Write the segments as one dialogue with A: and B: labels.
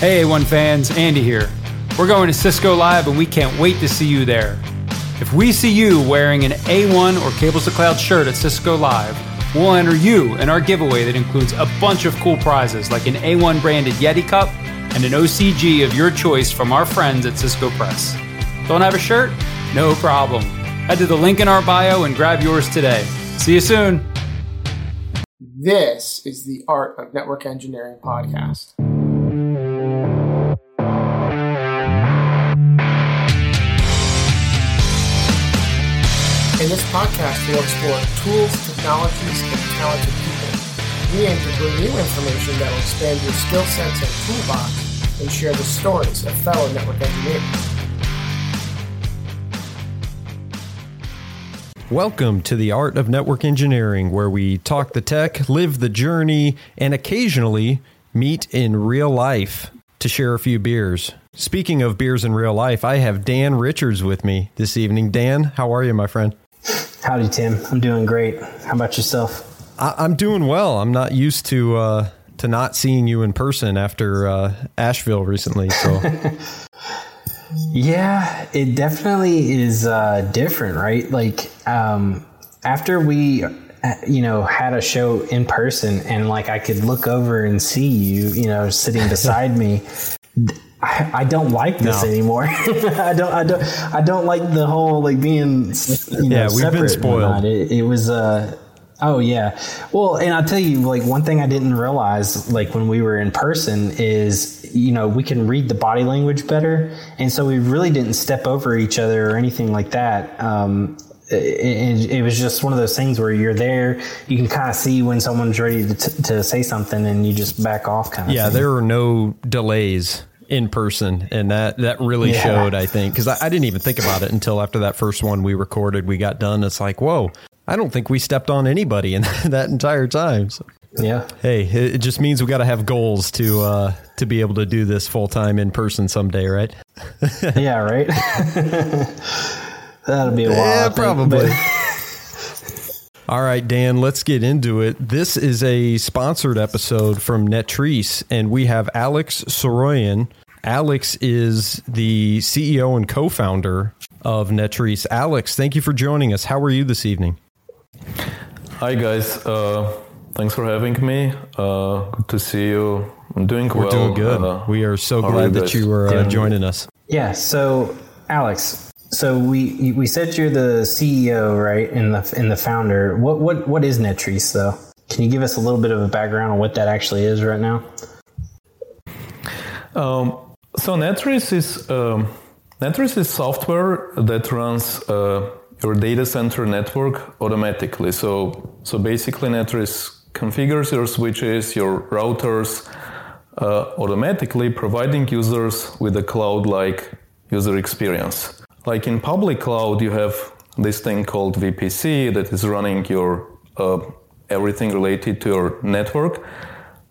A: Hey A1 fans, Andy here. We're going to Cisco Live and we can't wait to see you there. If we see you wearing an A1 or Cables to Cloud shirt at Cisco Live, we'll enter you in our giveaway that includes a bunch of cool prizes like an A1 branded Yeti cup and an OCG of your choice from our friends at Cisco Press. Don't have a shirt? No problem. Head to the link in our bio and grab yours today. See you soon.
B: This is the Art of Network Engineering podcast. Podcast, we'll explore tools, technologies, and talented people. We aim to bring you information that will expand your skill sets and toolbox and share the stories of fellow network engineers.
C: Welcome to the Art of Network Engineering, where we talk the tech, live the journey, and occasionally meet in real life to share a few beers. Speaking of beers in real life, I have Dan Richards with me this evening. Dan, how are you, my friend?
D: Howdy, Tim. I'm doing great. How about yourself?
C: I- I'm doing well. I'm not used to uh, to not seeing you in person after uh, Asheville recently. So
D: Yeah, it definitely is uh, different, right? Like um, after we, uh, you know, had a show in person, and like I could look over and see you, you know, sitting beside me. I, I don't like this
C: No.
D: anymore. I don't. I don't. I don't like the whole like being. You know,
C: Yeah, we've been spoiled.
D: It, it was. Uh, oh yeah. Well, and I'll tell you, like one thing I didn't realize, like when we were in person, is you know we can read the body language better, and so we really didn't step over each other or anything like that. Um, it, it, it was just one of those things where you're there, you can kind of see when someone's ready to, t- to say something, and you just back off, kind of.
C: yeah,
D: thing.
C: there are no delays in person, and that that really
D: Yeah.
C: showed. I think because I, I didn't even think about it until after that first one we recorded, we got done. It's like, whoa, I don't think we stepped on anybody in that entire time. So,
D: Yeah.
C: hey, it, just means we got to have goals to uh, to be able to do this full time in person someday, right?
D: Yeah. Right. That'll be a while.
C: Yeah,
D: think,
C: probably. All right, Dan, let's get into it. This is a sponsored episode from Netris, and we have Alex Saroyan. Alex is the CEO and co founder of Netris. Alex, thank you for joining us. How are you this evening?
E: Hi guys, uh, thanks for having me. Uh, good to see you. I'm doing
C: We're
E: well.
C: doing good.
E: Uh,
C: we are so glad
E: you
C: that
E: guys?
C: you are uh, joining us.
D: Yeah. So, Alex, so we we said you're the CEO, right, and the and the founder. What what what is Netris though? Can you give us a little bit of a background on what that actually is right now?
E: Um, so Netris is um, is software that runs uh, your data center network automatically. So so basically, Netris configures your switches, your routers uh, automatically, providing users with a cloud-like user experience. Like in public cloud, you have this thing called VPC that is running your uh, everything related to your network.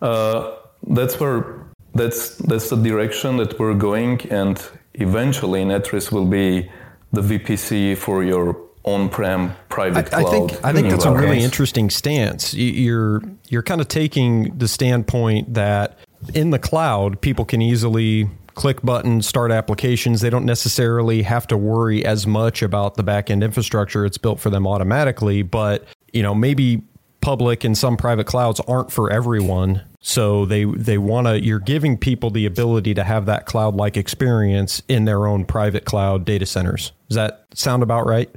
E: Uh, that's where that's that's the direction that we're going, and eventually Netris will be the VPC for your on-prem private
C: I
E: cloud.
C: think I think that's a really interesting stance. You- You're you're kind of taking the standpoint that in the cloud, people can easily click buttons, start applications. They don't necessarily have to worry as much about the back end infrastructure. It's built for them automatically. But you know, maybe public and some private clouds aren't for everyone. So they they want to. You're giving people the ability to have that cloud like experience in their own private cloud data centers. Does that sound about right?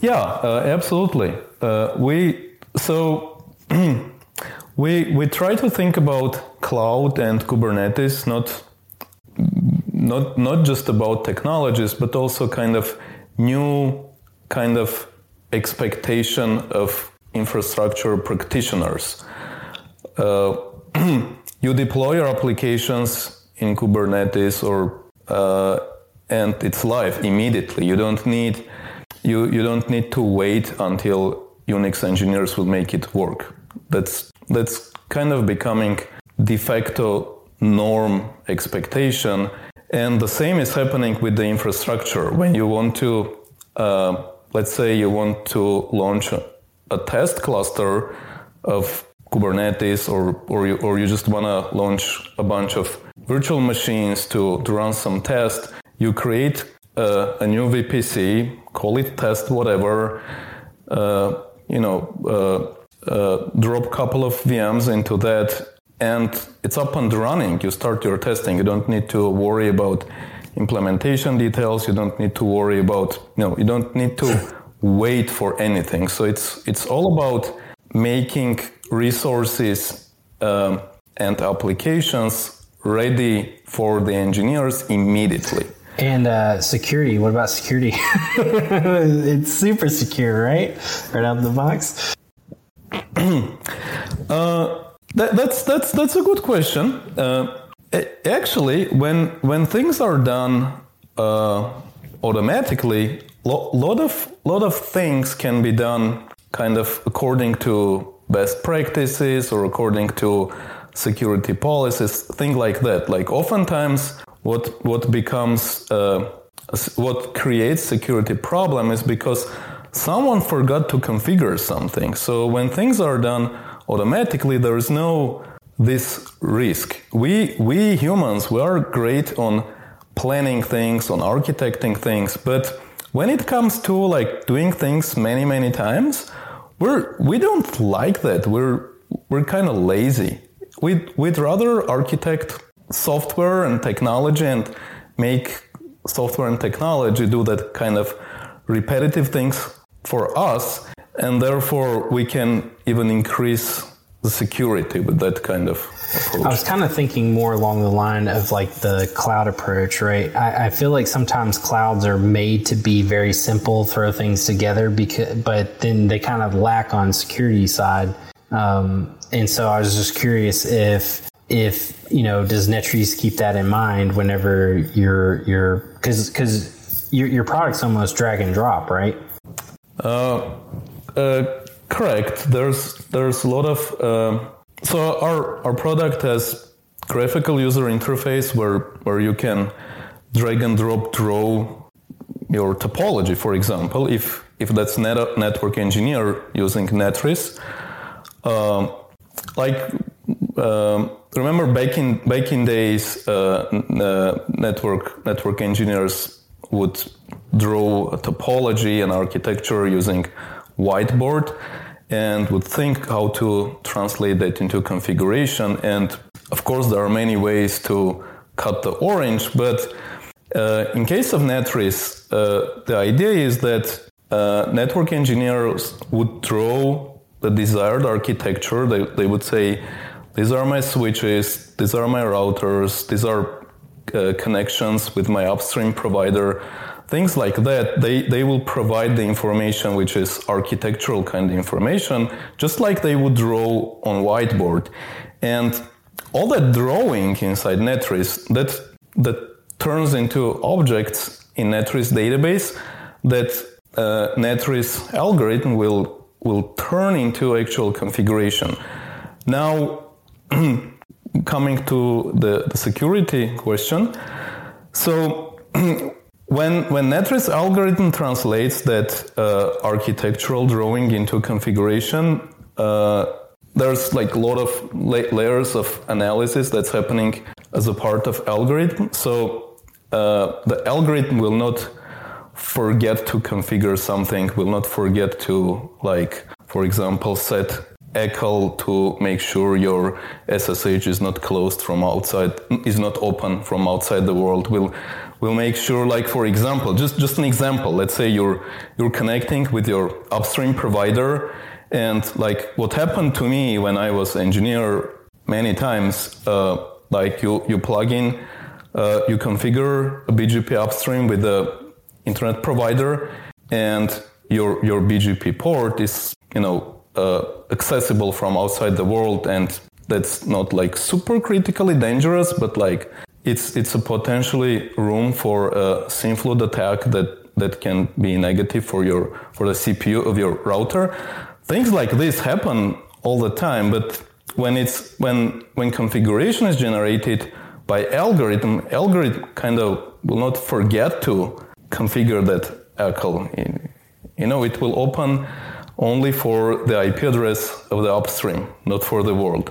E: Yeah, uh, absolutely. Uh, we so we we try to think about cloud and Kubernetes not not not just about technologies, but also kind of new kind of expectation of infrastructure practitioners. Uh, you deploy your applications in Kubernetes or uh, and it's live immediately. You don't need you you don't need to wait until Unix engineers will make it work. That's that's kind of becoming de facto norm expectation. And the same is happening with the infrastructure. When you want to, uh, let's say, you want to launch a, a test cluster of Kubernetes or or you, or you just want to launch a bunch of virtual machines to, to run some tests, you create uh, a new VPC, call it test whatever, uh, you know, uh, uh, drop a couple of VMs into that, and it's up and running. You start your testing. You don't need to worry about implementation details. You don't need to worry about, you know, you don't need to wait for anything. So it's it's all about making resources um, and applications ready for the engineers immediately.
D: And uh, security. What about security? it's super secure, right? Right out of the box.
E: uh, that, that's that's that's a good question. Uh, actually, when when things are done uh, automatically, lo- lot of lot of things can be done kind of according to best practices or according to security policies, things like that. Like oftentimes what what becomes uh, what creates security problem is because someone forgot to configure something. So when things are done automatically, there is no this risk. We we humans we are great on planning things, on architecting things, but when it comes to like doing things many many times, we're we don't like that. We're we're kind of lazy. We'd we'd rather architect software and technology and make software and technology do that kind of repetitive things for us and therefore we can even increase the security with that kind of approach.
D: I was kind of thinking more along the line of like the cloud approach, right? I, I, feel like sometimes clouds are made to be very simple, throw things together, because but then they kind of lack on security side. Um, and so I was just curious if if you know does Netris keep that in mind whenever you're you're because because your your product's almost drag and drop, right?
E: Uh, uh, correct. There's there's a lot of uh, so our our product has graphical user interface where where you can drag and drop draw your topology, for example, if if that's net, network engineer using Netris. Um, like um, remember back in back in days, uh, uh, network network engineers would draw a topology and architecture using whiteboard and would think how to translate that into configuration. And of course, there are many ways to cut the orange, but uh, in case of Netris, uh, the idea is that uh, network engineers would draw the desired architecture. They, they would say, these are my switches, these are my routers, these are uh, connections with my upstream provider, things like that. They, they will provide the information which is architectural kind of information, just like they would draw on whiteboard. And all that drawing inside Netris, that, that turns into objects in Netris database that uh, algorithm will, will turn into actual configuration. Now, coming to the, the security question, so when when Netris algorithm translates that uh, architectural drawing into configuration, uh, there's like a lot of la- layers of analysis that's happening as a part of algorithm. So uh, the algorithm will not forget to configure something, will not forget to like, for example, set ECL to make sure your SSH is not closed from outside, is not open from outside the world. Will will make sure, like for example, just just an example. Let's say you're you're connecting with your upstream provider, and like what happened to me when I was engineer many times, uh, like you you plug in, uh, you configure a BGP upstream with the internet provider, and your your BGP port is you know uh, accessible from outside the world and that's not like super critically dangerous but like it's it's a potentially room for a SYN flood attack that that can be negative for your for the CPU of your router things like this happen all the time but when it's when when configuration is generated by algorithm algorithm kind of will not forget to configure that ECL you know it will open only for the IP address of the upstream, not for the world.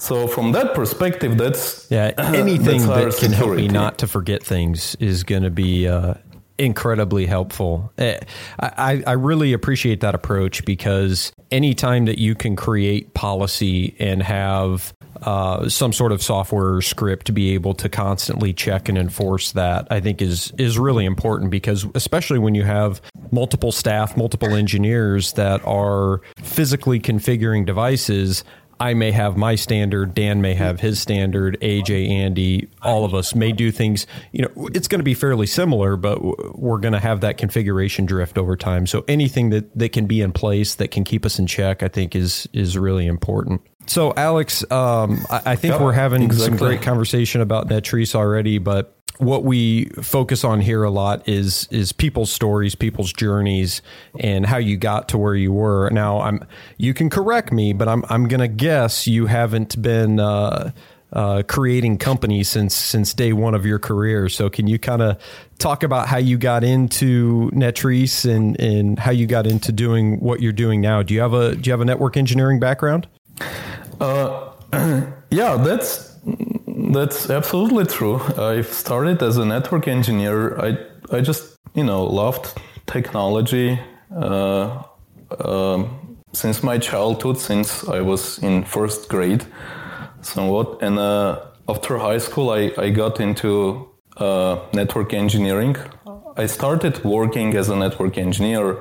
E: So from that perspective, that's
C: yeah. Anything
E: that's
C: that can help me not to forget things is going to be uh, incredibly helpful. Eh, I, I really appreciate that approach because anytime that you can create policy and have uh, some sort of software script to be able to constantly check and enforce that, I think is is really important because especially when you have multiple staff, multiple engineers that are physically configuring devices. I may have my standard, Dan may have his standard, AJ, Andy, all of us may do things, you know, it's going to be fairly similar, but we're going to have that configuration drift over time. So anything that, that can be in place that can keep us in check, I think is, is really important. So Alex, um, I, I think we're having some great conversation about that Netris already, but what we focus on here a lot is is people's stories, people's journeys, and how you got to where you were. Now, I'm you can correct me, but I'm I'm gonna guess you haven't been uh, uh, creating companies since since day one of your career. So, can you kind of talk about how you got into Netris and and how you got into doing what you're doing now? Do you have a do you have a network engineering background?
E: Yeah, that's that's absolutely true. I started as a network engineer. I I just you know loved technology uh, um, since my childhood, since I was in first grade, somewhat. And uh, after high school, I I got into uh, network engineering. I started working as a network engineer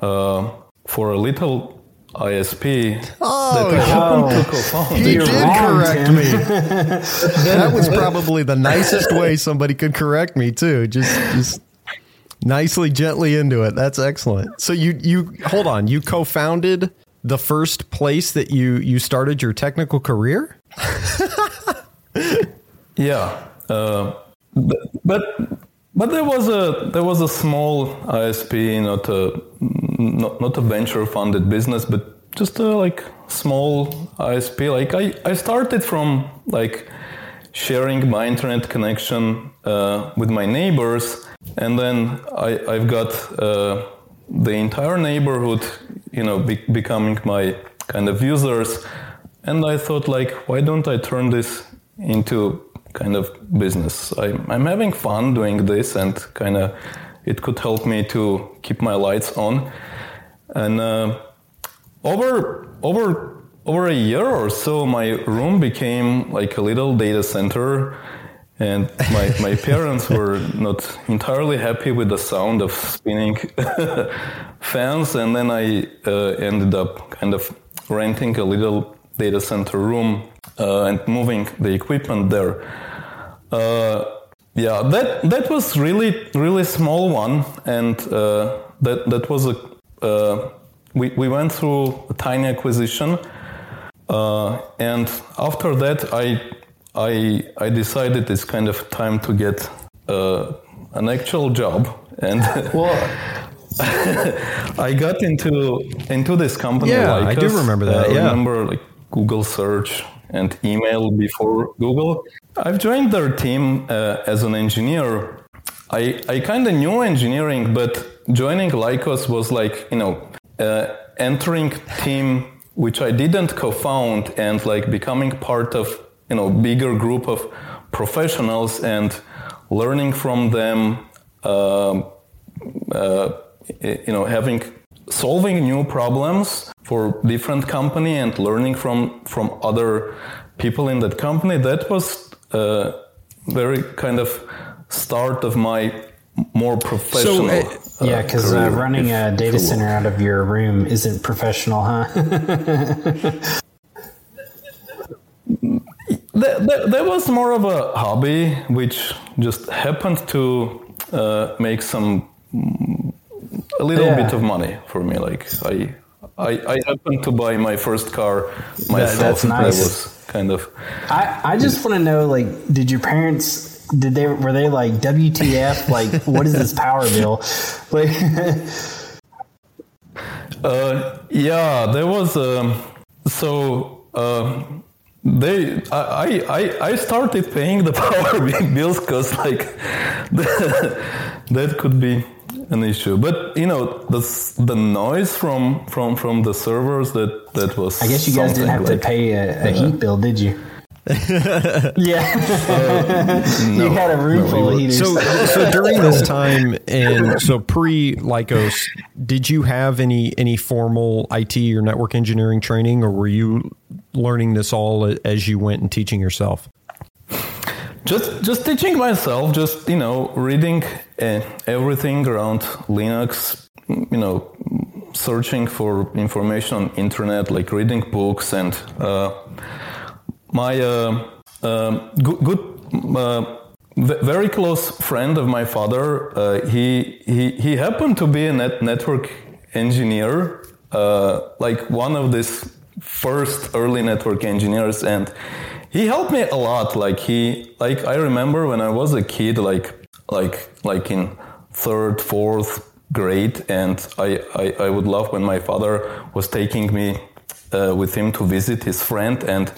E: uh, for a little ISP Oh, I happened to co-found.
C: He
D: You're
C: did
D: wrong,
C: correct
D: Tim.
C: me. that was probably the nicest way somebody could correct me too. Just just nicely, gently into it. That's excellent. So you you hold on. You co-founded the first place that you you started your technical career.
E: Yeah, uh, but, but but there was a there was a small ISP, not a not, not a venture funded business, but just a like small ISP. Like I I started from like sharing my internet connection uh, with my neighbors, and then I I've got uh, the entire neighborhood, you know, be, becoming my kind of users. And I thought, like, why don't I turn this into kind of business? I, I'm having fun doing this, and kind of it could help me to keep my lights on. And uh, over over over a year or so, my room became like a little data center. And my, my parents were not entirely happy with the sound of spinning fans. And then I uh, ended up kind of renting a little data center room uh, and moving the equipment there. Uh, yeah, that that was really really small one, and uh, that that was a uh, we we went through a tiny acquisition, uh, and after that I I I decided it's kind of time to get uh, an actual job, and
D: Well,
E: I got into into this company.
C: Yeah, I do remember that,
E: I
C: yeah.
E: remember like Google search and email before Google. I've joined their team uh, as an engineer. I I kind of knew engineering, but joining Lycos was like you know uh, entering team which I didn't co-found and like becoming part of you know bigger group of professionals and learning from them. Um, uh, you know having solving new problems for different company and learning from from other people in that company that was uh, very kind of start of my more professional
C: uh,
E: uh,
D: yeah, because uh, running
E: if-
D: a data center out of your room isn't professional, huh?
E: That, that, that was more of a hobby, which just happened to uh, make some a little
D: Yeah.
E: bit of money for me. Like I, I, I happened to buy my first car myself.
D: that's
E: and I
D: nice.
E: was kind of
D: I, I just want to know, like, did your parents did they were they like WTF? like, what is this power bill? Like,
E: Uh, yeah, there was um, so uh, they I, I I started paying the power bills because like that, that could be an issue. But you know, the the noise from from from the servers that that was.
D: I guess you guys didn't have
E: like,
D: to pay a, a heat bill, did you? yeah, uh,
E: no,
D: you had a room
E: no,
D: full
E: we
D: of heaters.
C: So, so during this time, and so pre Lycos, did you have any any formal IT or network engineering training, or were you learning this all as you went and teaching yourself?
E: Just just teaching myself just you know reading uh, everything around linux you know searching for information on internet like reading books and uh, my uh, um good, good uh, very close friend of my father uh, he, he he happened to be a net network engineer uh, like one of these first early network engineers and he helped me a lot like he like i remember when i was a kid like like like in third fourth grade and i i, I would love when my father was taking me uh, with him to visit his friend and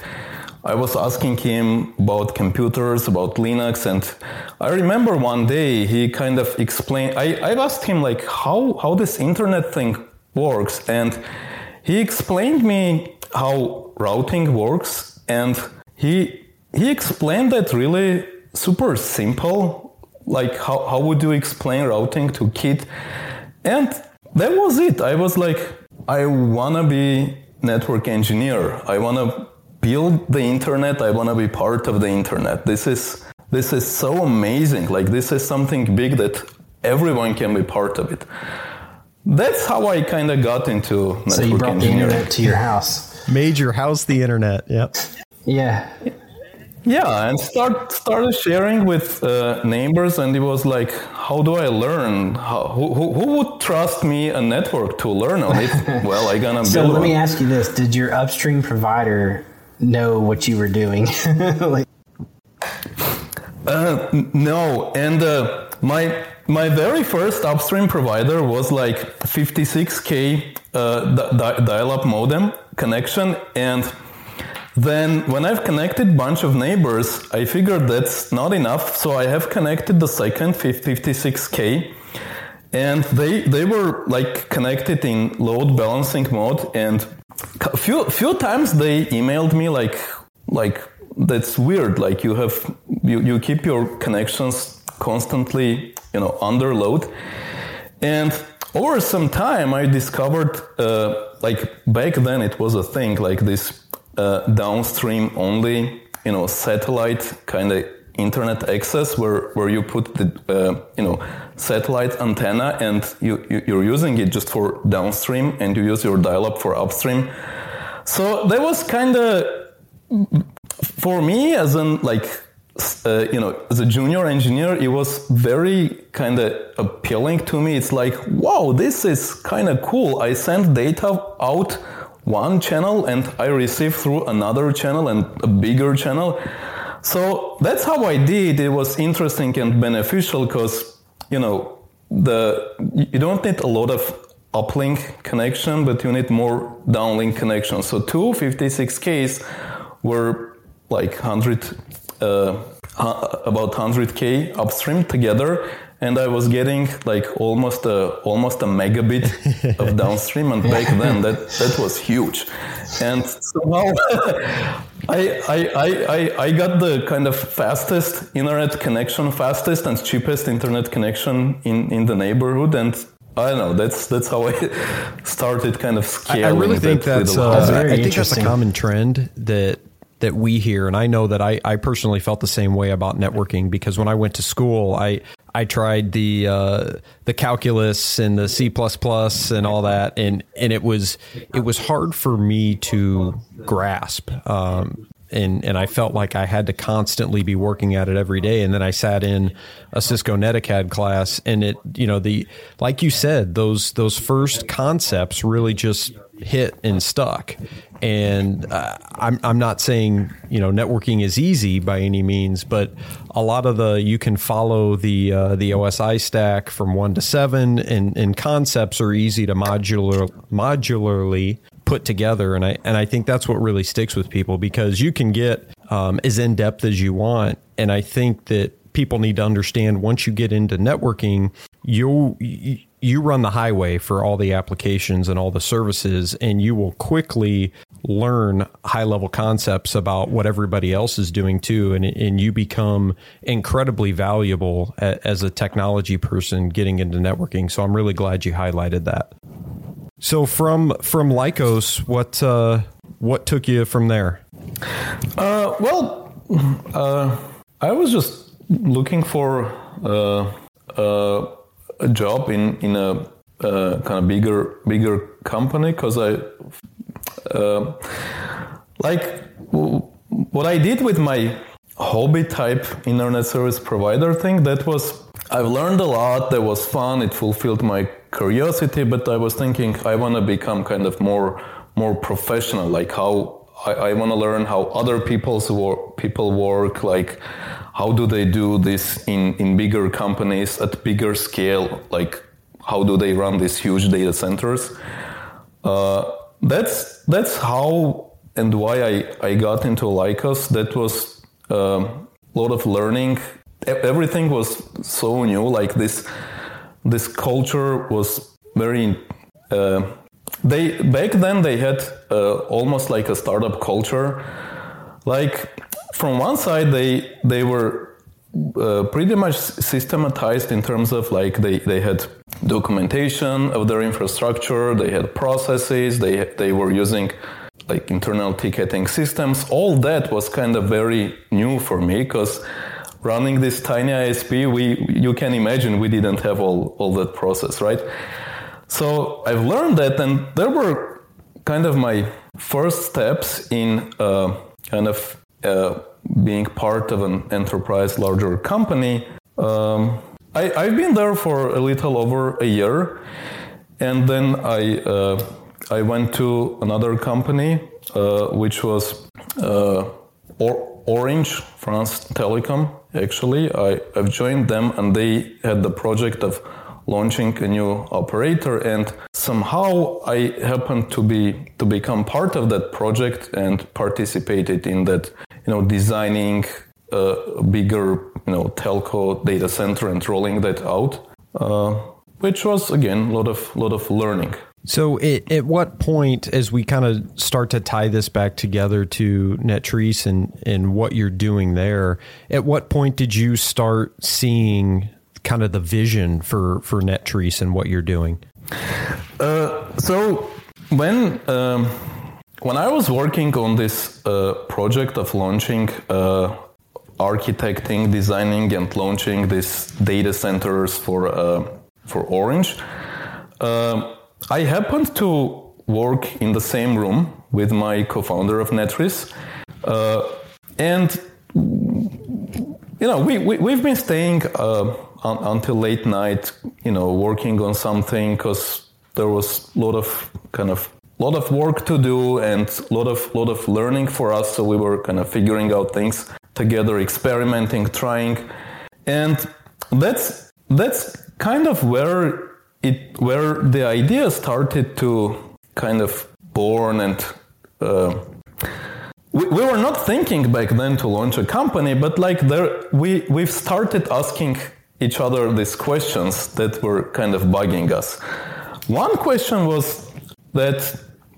E: I was asking him about computers, about Linux, and I remember one day he kind of explained. I, I asked him like how how this internet thing works, and he explained me how routing works, and he he explained that really super simple. Like how how would you explain routing to kid? And that was it. I was like, I wanna be network engineer. I wanna build the internet. I wanna be part of the internet. This is this is so amazing. Like this is something big that everyone can be part of it. That's how I kind of got into network
D: so you brought the internet to your house.
C: Made your house the internet. Yep.
D: Yeah.
E: Yeah, and start started sharing with uh, neighbors, and it was like, how do I learn? How, who, who, who would trust me a network to learn on it? well, I gonna
D: So
E: build
D: let
E: one.
D: me ask you this: Did your upstream provider know what you were doing? like,
E: Uh, no, and uh, my my very first upstream provider was like 56k uh, di- di- dial-up modem connection, and then when I've connected bunch of neighbors, I figured that's not enough, so I have connected the second 56k, and they they were like connected in load balancing mode, and a few few times they emailed me like like that's weird like you have you, you keep your connections constantly you know under load. And over some time i discovered uh, like back then it was a thing like this uh, downstream only you know satellite kind of internet access where where you put the uh, you know satellite antenna and you, you you're using it just for downstream and you use your dial up for upstream. So that was kind of for me as an like uh, you know as a junior engineer it was very kind of appealing to me. It's like wow this is kind of cool. I send data out one channel and i receive through another channel and a bigger channel. So that's how i did. It was interesting and beneficial because you know the you don't need a lot of uplink connection but you need more downlink connection. So two 56ks were like 100 uh, about 100k upstream together and i was getting like almost a almost a megabit of downstream and back then that that was huge and somehow I, I, I, I, I got the kind of fastest internet connection fastest and cheapest internet connection in, in the neighborhood and I don't know. That's that's how I started, kind of
C: I,
E: scaling.
C: I really think
E: that with
C: that's
E: a
C: uh,
E: lot
D: very
C: I think that's a common trend that that we hear, and I know that I, I personally felt the same way about networking because when I went to school, I I tried the uh, the calculus and the C and all that, and and it was it was hard for me to grasp. Um, and, and I felt like I had to constantly be working at it every day. And then I sat in a Cisco Netacad class, and it, you know, the like you said, those those first concepts really just hit and stuck. And uh, I'm I'm not saying you know networking is easy by any means, but a lot of the you can follow the uh, the OSI stack from one to seven, and and concepts are easy to modular modularly put together and I and I think that's what really sticks with people because you can get um, as in depth as you want and I think that people need to understand once you get into networking, you you run the highway for all the applications and all the services, and you will quickly learn high level concepts about what everybody else is doing too, and and you become incredibly valuable as a technology person getting into networking. So I'm really glad you highlighted that. So from from Lycos, what uh, what took you from there?
E: Uh, well, uh, I was just looking for uh, uh, a job in in a uh, kind of bigger bigger company because I uh, like what I did with my hobby type internet service provider thing. That was I've learned a lot. That was fun. It fulfilled my curiosity. But I was thinking I want to become kind of more more professional. Like how I, I want to learn how other people's work, people work. Like how do they do this in, in bigger companies at bigger scale? Like, how do they run these huge data centers? Uh, that's that's how and why I, I got into Lycos. That was a um, lot of learning. Everything was so new. Like this, this culture was very. Uh, they back then they had uh, almost like a startup culture. Like from one side, they they were uh, pretty much systematized in terms of like they, they had documentation of their infrastructure, they had processes, they they were using like internal ticketing systems. All that was kind of very new for me because running this tiny ISP, we you can imagine we didn't have all all that process, right? So I've learned that, and there were kind of my first steps in uh, kind of uh, being part of an enterprise larger company. Um, I, have been there for a little over a year, and then I uh, I went to another company, uh, which was uh, or- Orange France Telecom. Actually, I, I've joined them, and they had the project of launching a new operator and somehow I happened to be to become part of that project and participated in that you know designing a bigger you know telco data center and rolling that out uh, which was again a lot of lot of learning.
C: So, it, at what point, as we kind of start to tie this back together to Netris and, and what you're doing there, at what point did you start seeing kind of the vision for for Netris and what you're doing?
E: Uh, so when um, when I was working on this uh, project of launching, uh, architecting, designing, and launching these data centers for uh, for Orange, uh, I happened to work in the same room with my co-founder of Netris, uh, and you know we, we we've been staying un- until late night, you know, working on something because there was a lot of kind of lot of work to do and a lot of lot of learning for us. So we were kind of figuring out things together, experimenting, trying, and that's that's kind of where it where the idea started to kind of born and. Uh, we, we were not thinking back then to launch a company, but like there, we we've started asking each other these questions that were kind of bugging us. One question was that,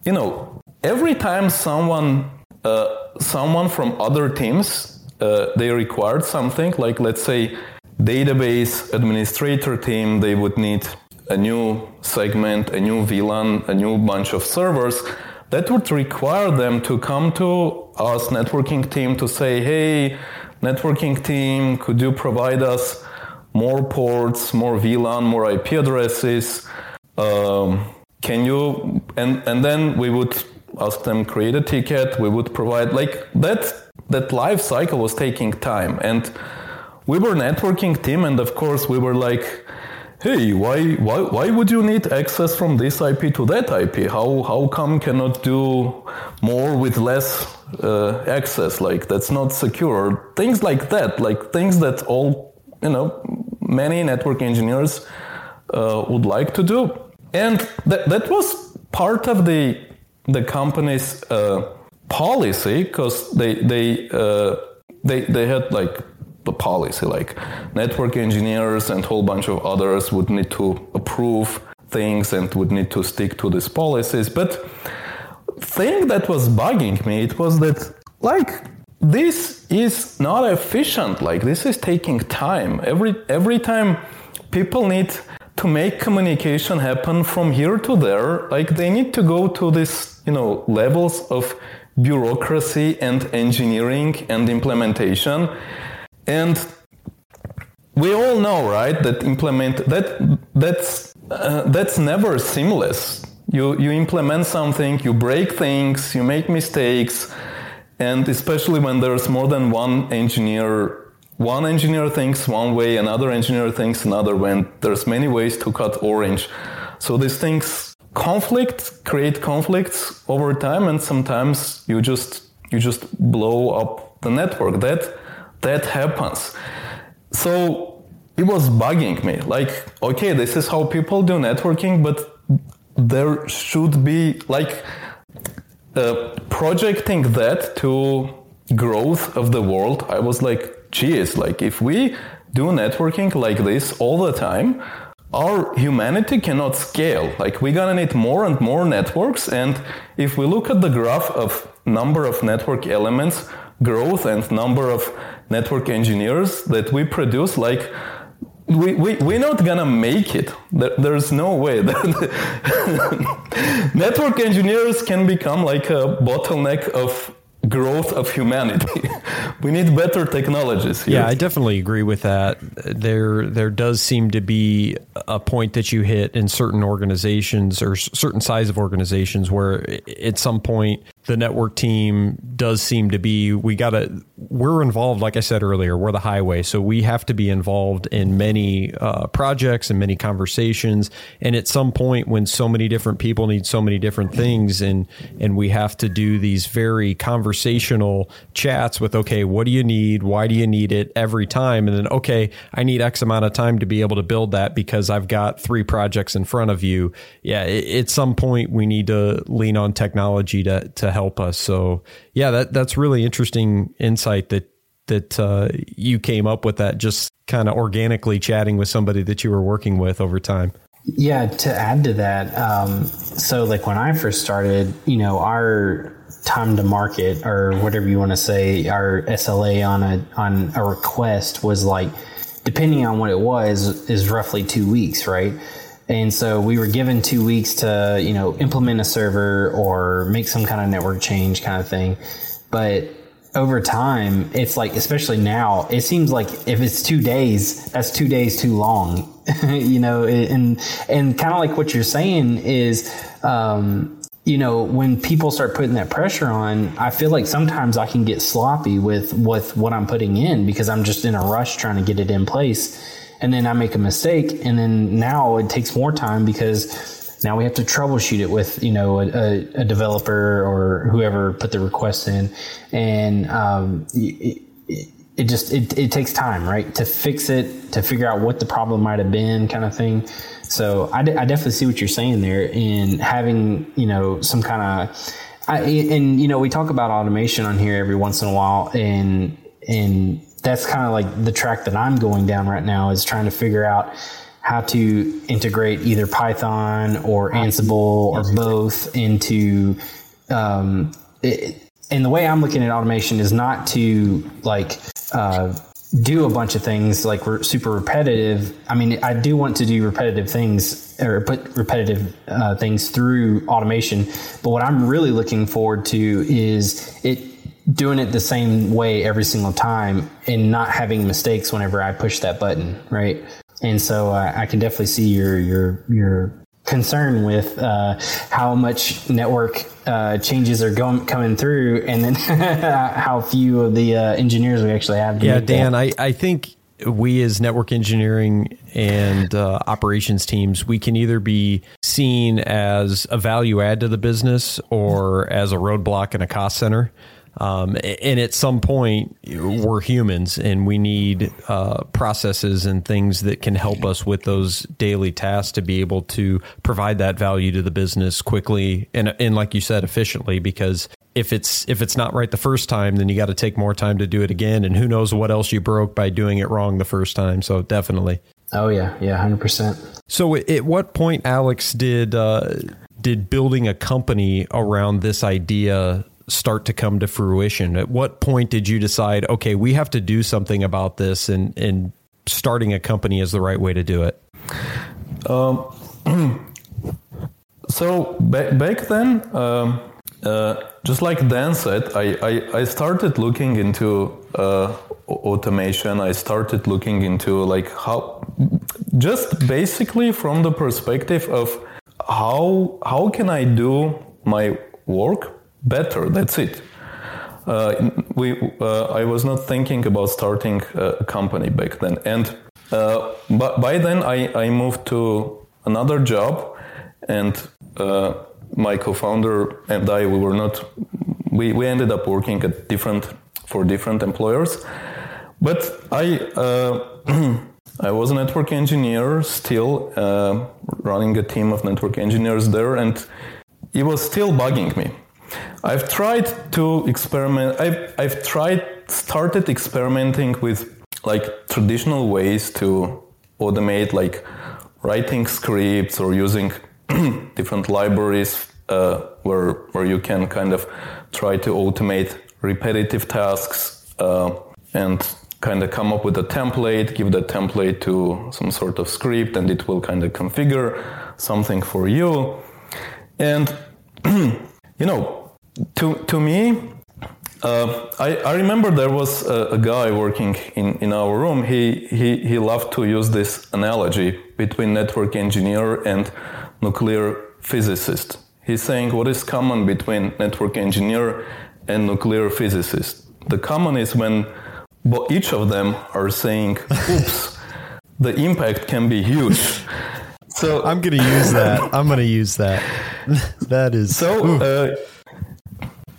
E: you know, every time someone, uh, someone from other teams, uh, they required something, like let's say database administrator team, they would need a new segment, a new VLAN, a new bunch of servers. That would require them to come to us networking team to say, hey, networking team, could you provide us more ports, more VLAN, more IP addresses. Um, can you and and then we would ask them create a ticket. We would provide like that. That life cycle was taking time, and we were networking team, and of course we were like, hey, why why why would you need access from this IP to that IP? How how come cannot do more with less uh, access? Like that's not secure. Things like that, like things that all you know many network engineers uh, would like to do. And that, that was part of the, the company's uh, policy because they, they, uh, they, they had like the policy. Like network engineers and whole bunch of others would need to approve things and would need to stick to these policies. But thing that was bugging me it was that like this is not efficient. Like this is taking time. Every every time people need to make communication happen from here to there, like they need to go to this, you know, levels of bureaucracy and engineering and implementation. And we all know, right, that implement that that's uh, that's never seamless. You you implement something, you break things, you make mistakes, and especially when there's more than one engineer one engineer thinks one way, another engineer thinks another way. There's many ways to cut orange. So these things conflict, create conflicts over time, and sometimes you just you just blow up the network. That that happens. So it was bugging me. Like, okay, this is how people do networking, but there should be like uh, projecting that to growth of the world. I was like, geez, like if we do networking like this all the time, our humanity cannot scale. Like we're gonna need more and more networks. And if we look at the graph of number of network elements, growth and number of network engineers that we produce, like we, we, we're not gonna make it. There's no way. That network engineers can become like a bottleneck of growth of humanity. we need better technologies.
C: Here. Yeah, I definitely agree with that. There, there does seem to be a point that you hit in certain organizations or certain size of organizations where at some point the network team does seem to be we got to we're involved like i said earlier we're the highway. So we have to be involved in many uh, projects and many conversations. And at some point when so many different people need so many different things and and we have to do these very conversational chats with okay what do you need? Why do you need it every time? And then okay i need x amount of time to be able to build that because i've got three projects in front of you. Yeah it, at some point we need to lean on technology to to help us. So yeah, that that's really interesting insight that that uh, you came up with that just kind of organically chatting with somebody that you were working with over time.
D: Yeah, to add to that, um, so like when I first started, you know, our time to market or whatever you want to say, our SLA on a on a request was like, depending on what it was, is roughly two weeks, right? And so we were given two weeks to, you know, implement a server or make some kind of network change kind of thing. But over time, it's like, especially now, it seems like if it's two days, that's two days too long, you know, and, and kind of like what you're saying is, um, you know, when people start putting that pressure on, I feel like sometimes I can get sloppy with, with what I'm putting in because I'm just in a rush trying to get it in place and then I make a mistake, and then now it takes more time because now we have to troubleshoot it with you know a, a, developer or whoever put the request in, and um, it, it, just it, it takes time, right, to fix it, to figure out what the problem might have been, kind of thing. So I, I definitely see what you're saying there, in having you know some kind of. And you know we talk about automation on here every once in a while, and and that's kind of like the track that I'm going down right now is trying to figure out how to integrate either Python or Ansible or both into. Um, it, and the way I'm looking at automation is not to like uh, do a bunch of things like re- super repetitive. I mean, I do want to do repetitive things or put repetitive uh, things through automation. But what I'm really looking forward to is it doing it the same way every single time and not having mistakes whenever I push that button, right? And so uh, I can definitely see your your your concern with uh, how much network uh, changes are going coming through, and then how few of the uh, engineers we actually have.
C: yeah, Dan, I I think we as network engineering and uh, operations teams, we can either be seen as a value add to the business or as a roadblock and a cost center. Um, and at some point, we're humans and we need uh, processes and things that can help us with those daily tasks to be able to provide that value to the business quickly and, and like you said, efficiently. Because if it's if it's not right the first time, then you got to take more time to do it again. And who knows what else you broke by doing it wrong the first time. So definitely.
D: Oh yeah, yeah, hundred percent.
C: So at what point, Alex, did uh, did building a company around this idea start to come to fruition? At what point did you decide, okay, we have to do something about this, and and starting a company is the right way to do it?
E: Um, so back back then. Um, uh, just like Dan said, I, I, I started looking into uh, automation. I started looking into like how, just basically from the perspective of how how can I do my work better? That's it. Uh, we uh, I was not thinking about starting a company back then, and uh, but by then I, I moved to another job, and uh, my co-founder and I we were not we, we ended up working at different for different employers but I uh, I was a network engineer still uh, running a team of network engineers there and it was still bugging me I've tried to experiment I've, I've tried started experimenting with like traditional ways to automate like writing scripts or using different libraries uh, where where you can kind of try to automate repetitive tasks uh, and kind of come up with a template, give that template to some sort of script, and it will kind of configure something for you. And you know, to to me, uh, I, I, remember there was a, a, guy working in, in our room. He, he, he loved to use this analogy between network engineer and nuclear physicist. He's saying what is common between network engineer and nuclear physicist. The common is when each of them are saying, oops, the impact can be huge.
C: So I'm going to use that. I'm going to use that. that is
E: so.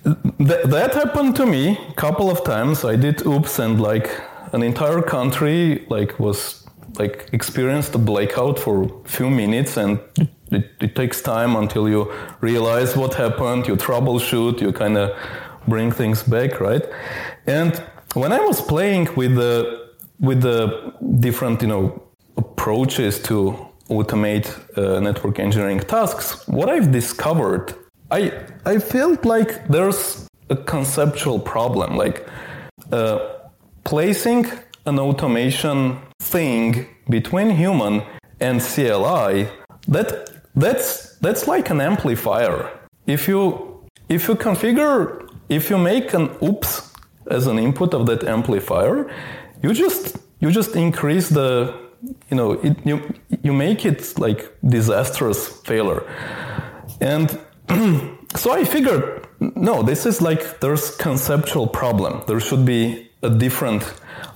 E: Uh, th- that happened to me a couple of times. I did oops, and like an entire country like was like experienced a blackout for a few minutes, and it, it takes time until you realize what happened, you troubleshoot, you kind of bring things back, right? And when I was playing with the with the different, you know, approaches to automate uh, network engineering tasks, what I've discovered, I I felt like there's a conceptual problem, like uh, placing an automation thing between human and CLI that that's that's like an amplifier. If you if you configure if you make an oops as an input of that amplifier, you just you just increase the you know it, you you make it like disastrous failure. And so I figured no, this is like there's conceptual problem. There should be a different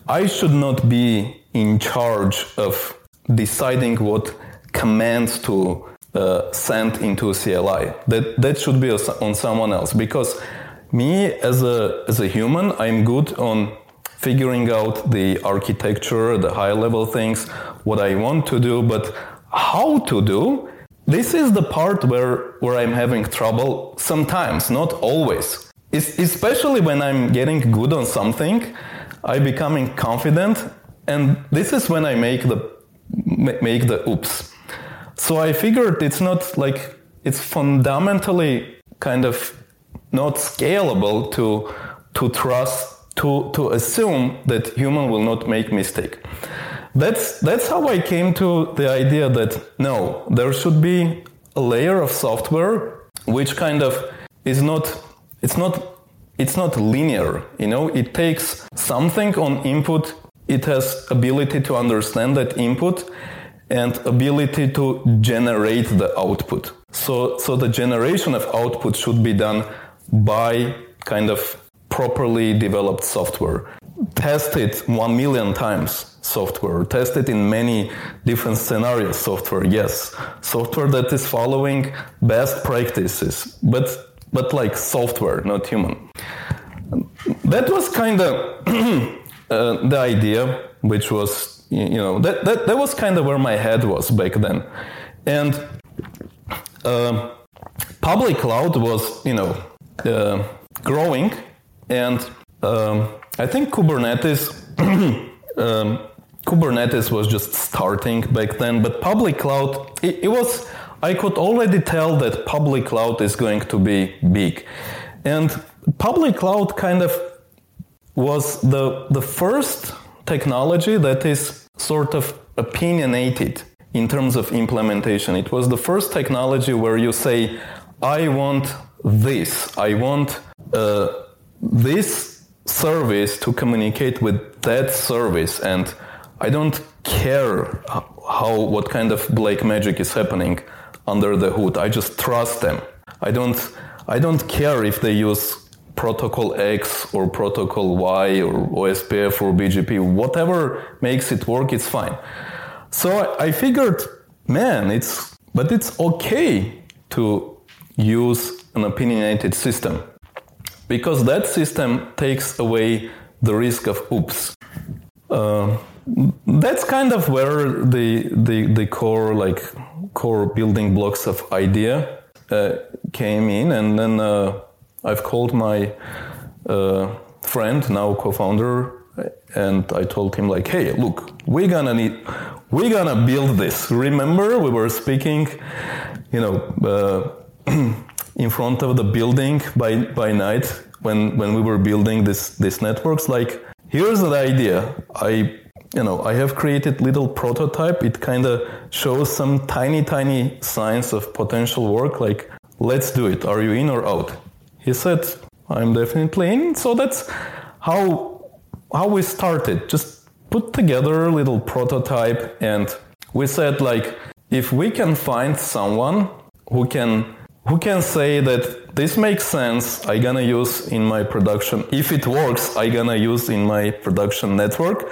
E: I should not be in charge of deciding what commands to uh, sent into CLI. That that should be on someone else because me as a as a human, I'm good on figuring out the architecture, the high level things, what I want to do, but how to do. This is the part where where I'm having trouble sometimes, not always. It's, especially when I'm getting good on something, I'm becoming confident, and this is when I make the make the oops so I figured it's not like it's fundamentally kind of not scalable to to trust to to assume that human will not make mistake. That's that's how I came to the idea that no, there should be a layer of software which kind of is not it's not it's not linear, you know, it takes something on input, it has ability to understand that input and ability to generate the output. So, so the generation of output should be done by kind of properly developed software. Test it one million times software. Test it in many different scenarios software. Yes. Software that is following best practices, but, but like software, not human. That was kind of uh, the idea, which was you know that, that that was kind of where my head was back then and uh, public cloud was you know uh, growing, and um, I think Kubernetes. um, Kubernetes was just starting back then, but public cloud, it, it, was, I could already tell that public cloud is going to be big. And public cloud kind of was the, the first technology that is sort of opinionated in terms of implementation. It was the first technology where you say, I want this, I want uh, this service to communicate with that service and I don't care how what kind of black magic is happening under the hood. I just trust them. I don't I don't care if they use protocol X or protocol Y or OSPF or BGP. Whatever makes it work, it's fine. So I figured, man, it's but it's okay to use an opinionated system because that system takes away the risk of oops. Uh, that's kind of where the the the core like core building blocks of idea uh, came in, and then uh, I've called my uh, friend, now co-founder, and I told him like, "Hey, look, we're gonna need, we're gonna build this. Remember, we were speaking, you know, uh, in front of the building by by night when when we were building this this networks. Like, here's the idea. I you know, I have created little prototype. It kind of shows some tiny, tiny signs of potential work. Like, let's do it. Are you in or out? He said, I'm definitely in. So that's how how we started. Just put together a little prototype, and we said like, if we can find someone who can who can say that this makes sense, I gonna use in my production. If it works, I gonna use in my production network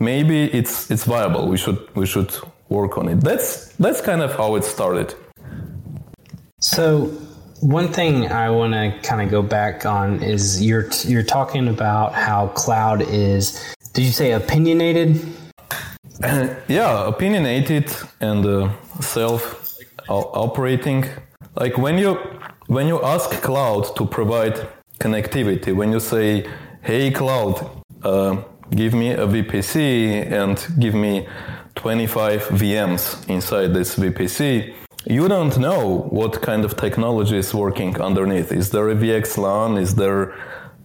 E: maybe it's it's viable. We should we should work on it. That's that's kind of how it started.
D: So one thing I want to kind of go back on is you're you're talking about how cloud is. Did you say opinionated?
E: Uh, yeah, opinionated and uh, self operating. Like when you when you ask cloud to provide connectivity, when you say, "Hey cloud, uh, give me a VPC and give me 25 VMs inside this VPC, you don't know what kind of technology is working underneath. Is there a VXLAN? Is there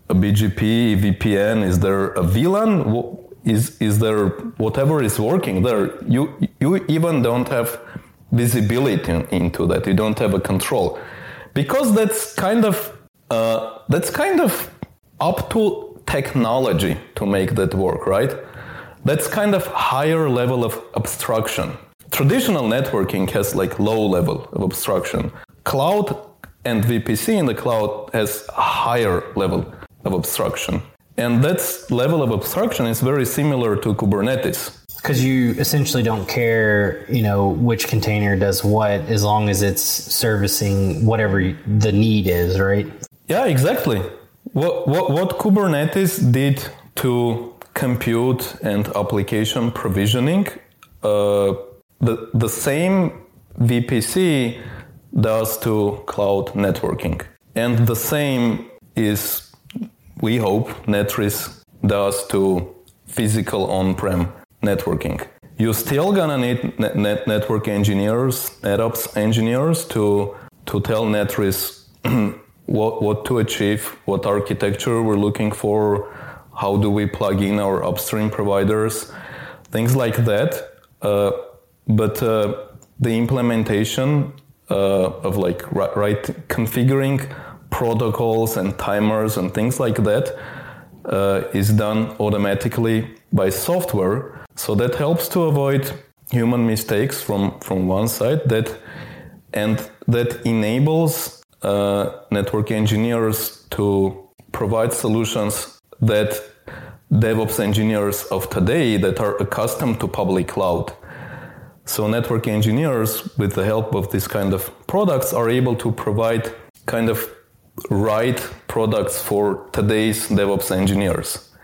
E: a BGP, VPN? Is there a VLAN? Is, is there whatever is working there? You, you even don't have visibility into that. You don't have a control because that's kind of, uh, that's kind of up to technology to make that work, right? That's kind of higher level of abstraction. Traditional networking has like low level of abstraction. Cloud and VPC in the cloud has higher level of abstraction. And that level of abstraction is very similar to Kubernetes.
D: Because you essentially don't care, you know, which container does what, as long as it's servicing whatever the need is, right?
E: Yeah, exactly. What, what, what Kubernetes did to compute and application provisioning, uh, the, the same VPC does to cloud networking. And the same is, we hope, Netris does to physical on-prem networking. You're still gonna need net, net network engineers, NetOps engineers to, to tell Netris what, what to achieve, what architecture we're looking for, how do we plug in our upstream providers, things like that. Uh, but uh, the implementation uh, of like right, right, configuring protocols and timers and things like that uh, is done automatically by software. So that helps to avoid human mistakes from, from one side that and that enables uh, network engineers to provide solutions that DevOps engineers of today that are accustomed to public cloud. So network engineers, with the help of this kind of products, are able to provide kind of right products for today's DevOps engineers.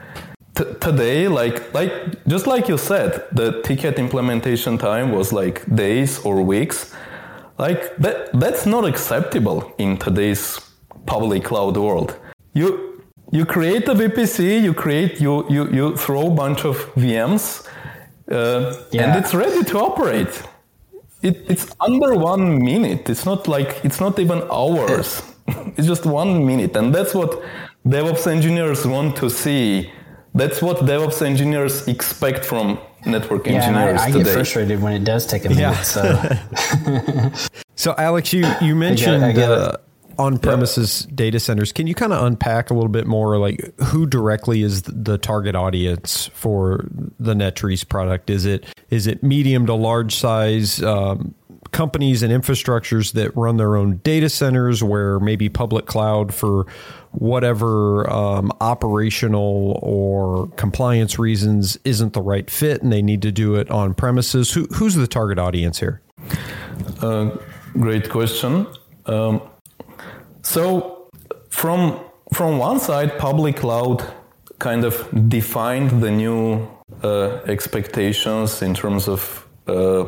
E: T- today, like like just like you said, the ticket implementation time was like days or weeks. Like that, that's not acceptable in today's public cloud world. you you create a VPC, you create you you you throw a bunch of VMs, uh,
D: Yeah.
E: and it's ready to operate. It, it's under one minute. It's not like it's not even hours. it's just one minute, and that's what DevOps engineers want to see. That's what DevOps engineers expect from network
D: Yeah, and
E: engineers
D: I, I
E: today.
D: get frustrated when it does take a minute.
C: Yeah.
D: So
C: So, Alex, you you mentioned
D: I get it.
C: uh, on-premises data centers. Can you kind of unpack a little bit more, like who directly is the target audience for the Netris product? Is it is it medium to large size um, companies and infrastructures that run their own data centers, where maybe public cloud for whatever um, operational or compliance reasons isn't the right fit, and they need to do it on premises? Who, who's the target audience here?
E: Uh, great question. Um, so, from from one side, public cloud kind of defined the new uh, expectations in terms of uh,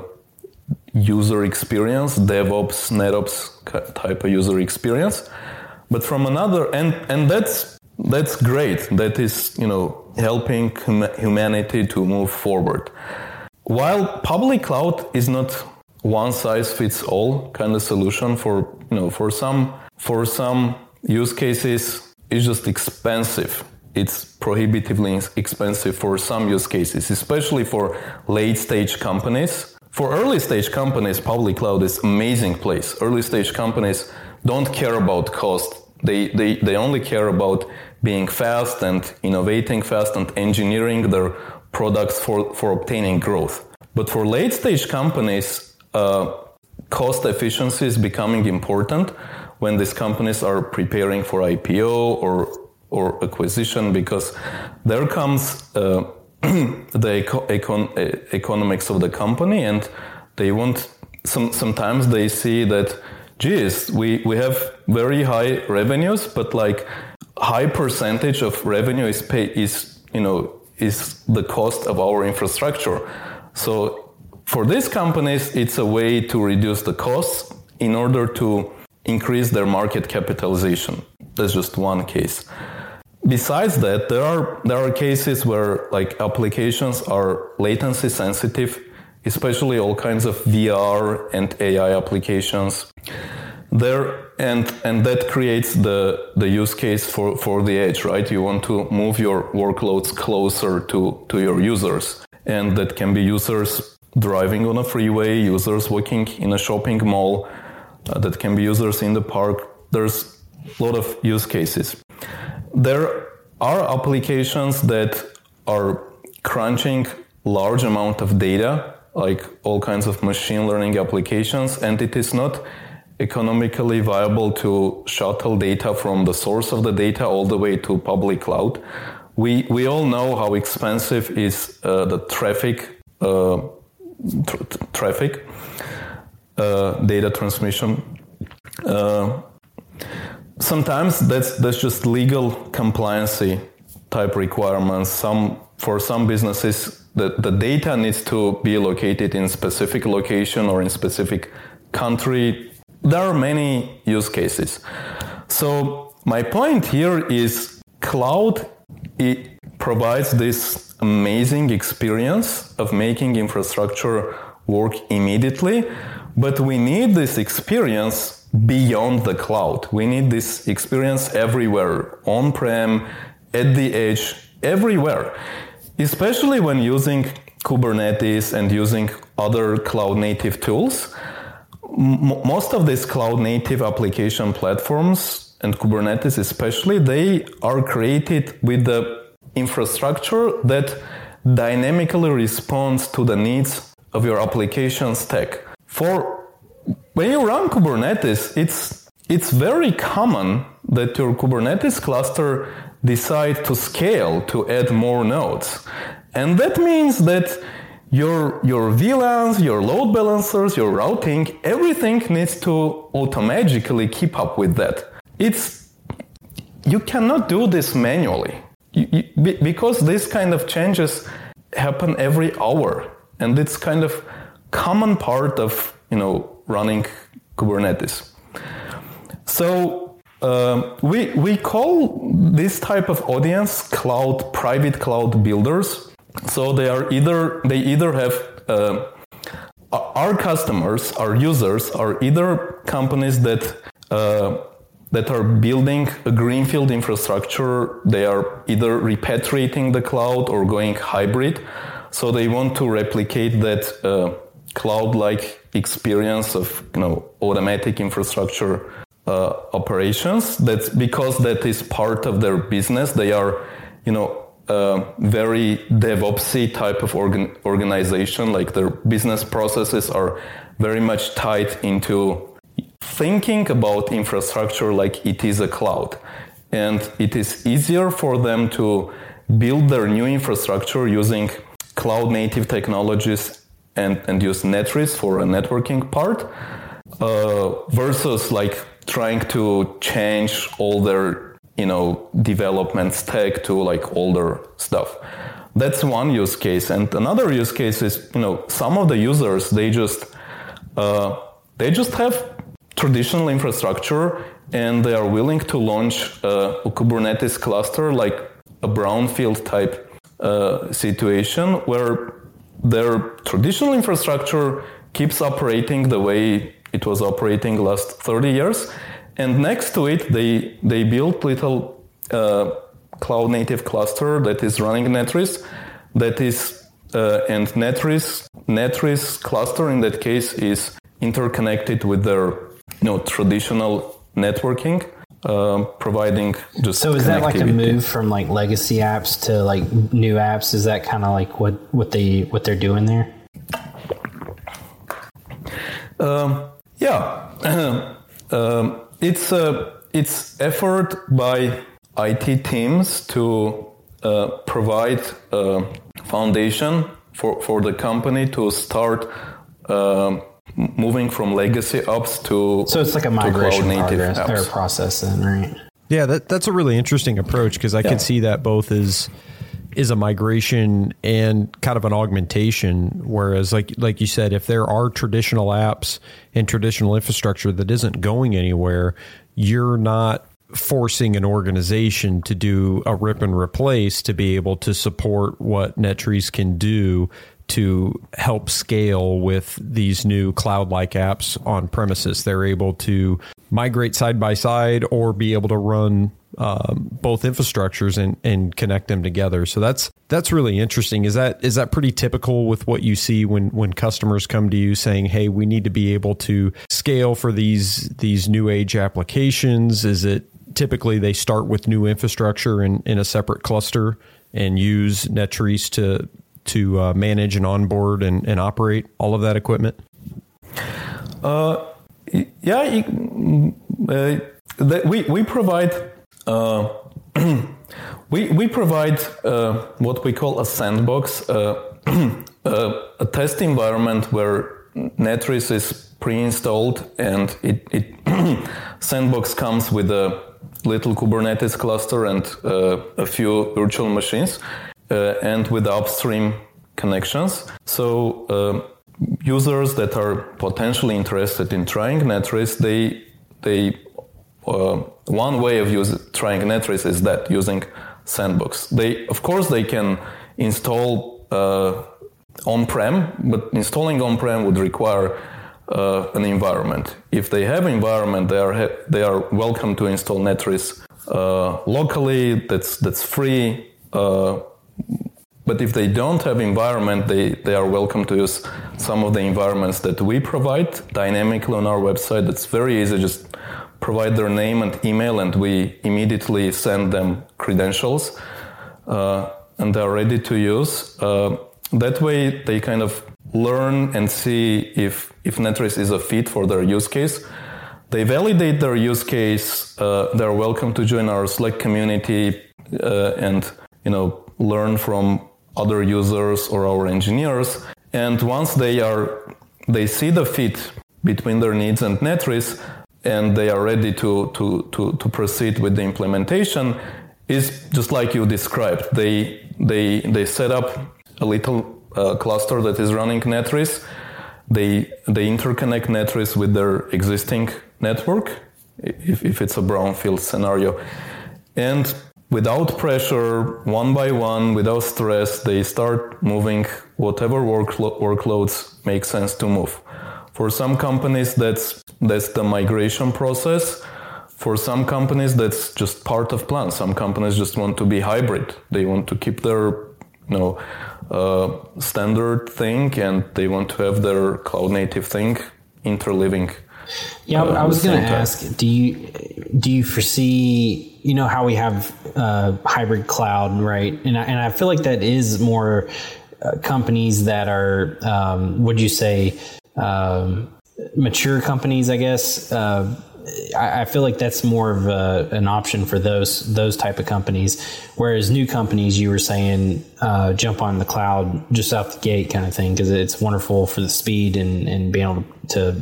E: user experience, DevOps, NetOps type of user experience. But from another, and and that's that's great. That is, you know, helping hum- humanity to move forward. While public cloud is not one size fits all kind of solution for you know for some for some use cases it's just expensive it's prohibitively expensive for some use cases especially for late stage companies for early stage companies public cloud is amazing place early stage companies don't care about cost they, they, they only care about being fast and innovating fast and engineering their products for, for obtaining growth. But for late stage companies, uh, cost efficiency is becoming important when these companies are preparing for IPO or, or acquisition because there comes uh, the eco- econ- economics of the company and they want some, sometimes they see that geez we, we have very high revenues but like high percentage of revenue is pay is you know is the cost of our infrastructure. So for these companies it's a way to reduce the costs in order to increase their market capitalization. That's just one case. Besides that there are there are cases where like applications are latency sensitive especially all kinds of vr and ai applications. There and and that creates the the use case for for the edge right? You want to move your workloads closer to to your users. And that can be users driving on a freeway users walking in a shopping mall uh, that can be users in the park. There's a lot of use cases. There are applications that are crunching large amount of data like all kinds of machine learning applications and it is not economically viable to shuttle data from the source of the data all the way to public cloud. We we all know how expensive is uh, the traffic uh, tr- tr- traffic uh, data transmission. Uh, sometimes that's that's just legal compliancy type requirements. Some for some businesses the, the data needs to be located in specific location or in specific country there are many use cases so my point here is cloud it provides this amazing experience of making infrastructure work immediately but we need this experience beyond the cloud. We need this experience everywhere, on prem, at the edge, everywhere. Especially when using Kubernetes and using other cloud native tools. M- most of these cloud native application platforms and Kubernetes especially, they are created with the infrastructure that dynamically responds to the needs of your application stack. For when you run Kubernetes, it's it's very common that your Kubernetes cluster decide to scale to add more nodes. And that means that your your VLANs, your load balancers, your routing, everything needs to automatically keep up with that. It's you cannot do this manually you, you, because this kind of changes happen every hour and it's kind of common part of you know running kubernetes so um, we we call this type of audience cloud private cloud builders. So they are either they either have uh, our customers, our users are either companies that uh, that are building a greenfield infrastructure. They are either repatriating the cloud or going hybrid. So they want to replicate that uh, cloud-like experience of you know automatic infrastructure uh, operations. That's because that is part of their business. They are, you know, uh, very DevOpsy type of organ- organization. Like their business processes are very much tied into thinking about infrastructure like it is a cloud. And it is easier for them to build their new infrastructure using cloud native technologies and, and use Netris for a networking part uh, versus like trying to change all their you know development stack to like older stuff. That's one use case. And another use case is you know some of the users they just uh, they just have traditional infrastructure and they are willing to launch a, kubernetes cluster like a brownfield type uh, situation where their traditional infrastructure keeps operating the way it was operating last 30 years. And next to it, they, they built little uh, cloud native cluster that is running Netris that is, uh, and Netris, Netris cluster in that case is interconnected with their you know, traditional networking. Uh, providing just
D: so is that like a move from like legacy apps to like new apps is that kind of like what what they what they're doing there
E: um, yeah, um, it's a it's effort by IT teams to uh, provide a foundation for, for the company to start uh, moving from legacy apps to
D: so it's like a migration progress or process then right?
C: Yeah that, that's a really interesting approach because i yeah. can see that both as is a migration and kind of an augmentation. Whereas, like like you said, if there are traditional apps and traditional infrastructure that isn't going anywhere, you're not forcing an organization to do a rip and replace to be able to support what Netris can do to help scale with these new cloud like apps on premises. They're able to migrate side by side or be able to run um, both infrastructures and, and connect them together. So that's that's really interesting. Is that is that pretty typical with what you see when when customers come to you saying, "Hey, we need to be able to scale for these these new age applications"? Is it typically they start with new infrastructure in, in a separate cluster and use Netris to to uh, manage and onboard and, and operate all of that equipment?
E: Uh, yeah, uh, we we provide uh, we we provide uh, what we call a sandbox, uh, a test environment where Netris is pre-installed, and it, it sandbox comes with a little Kubernetes cluster and uh, a few virtual machines, uh, and with upstream connections. So uh, users that are potentially interested in trying Netris, they they uh, one way of use, trying Netris is that using Sandbox. They, of course, they can install uh, on-prem, but installing on-prem would require uh, an environment. If they have environment, they are ha- they are welcome to install Netris uh, locally. That's that's free. But if they don't have environment, they, they are welcome to use some of the environments that we provide dynamically on our website. It's very easy. Just provide their name and email, and we immediately send them credentials, uh, and they're ready to use. Uh, that way, they kind of learn and see if if Netris is a fit for their use case. They validate their use case. Uh, they're welcome to join our Slack community uh, and you know learn from other users or our engineers. And once they are they see the fit between their needs and Netris, and they are ready to, to, to, to proceed with the implementation is just like you described. They, they, they set up a little uh, cluster that is running Netris. They, they interconnect Netris with their existing network if, if it's a brownfield scenario. And without pressure, one by one, without stress, they start moving whatever worklo- workloads make sense to move. For some companies, that's that's the migration process. For some companies, that's just part of plan. Some companies just want to be hybrid. They want to keep their you know uh, standard thing, and they want to have their cloud native thing interliving.
D: Yeah, uh, I was going to ask, do you do you foresee you know how we have uh, hybrid cloud, right? And I, and I feel like that is more uh, companies that are, um, would you say, um, mature companies, I guess. Uh, I, I, feel like that's more of a, an option for those those type of companies. Whereas new companies, you were saying, uh, jump on the cloud just out the gate, kind of thing, because it's wonderful for the speed and and being able to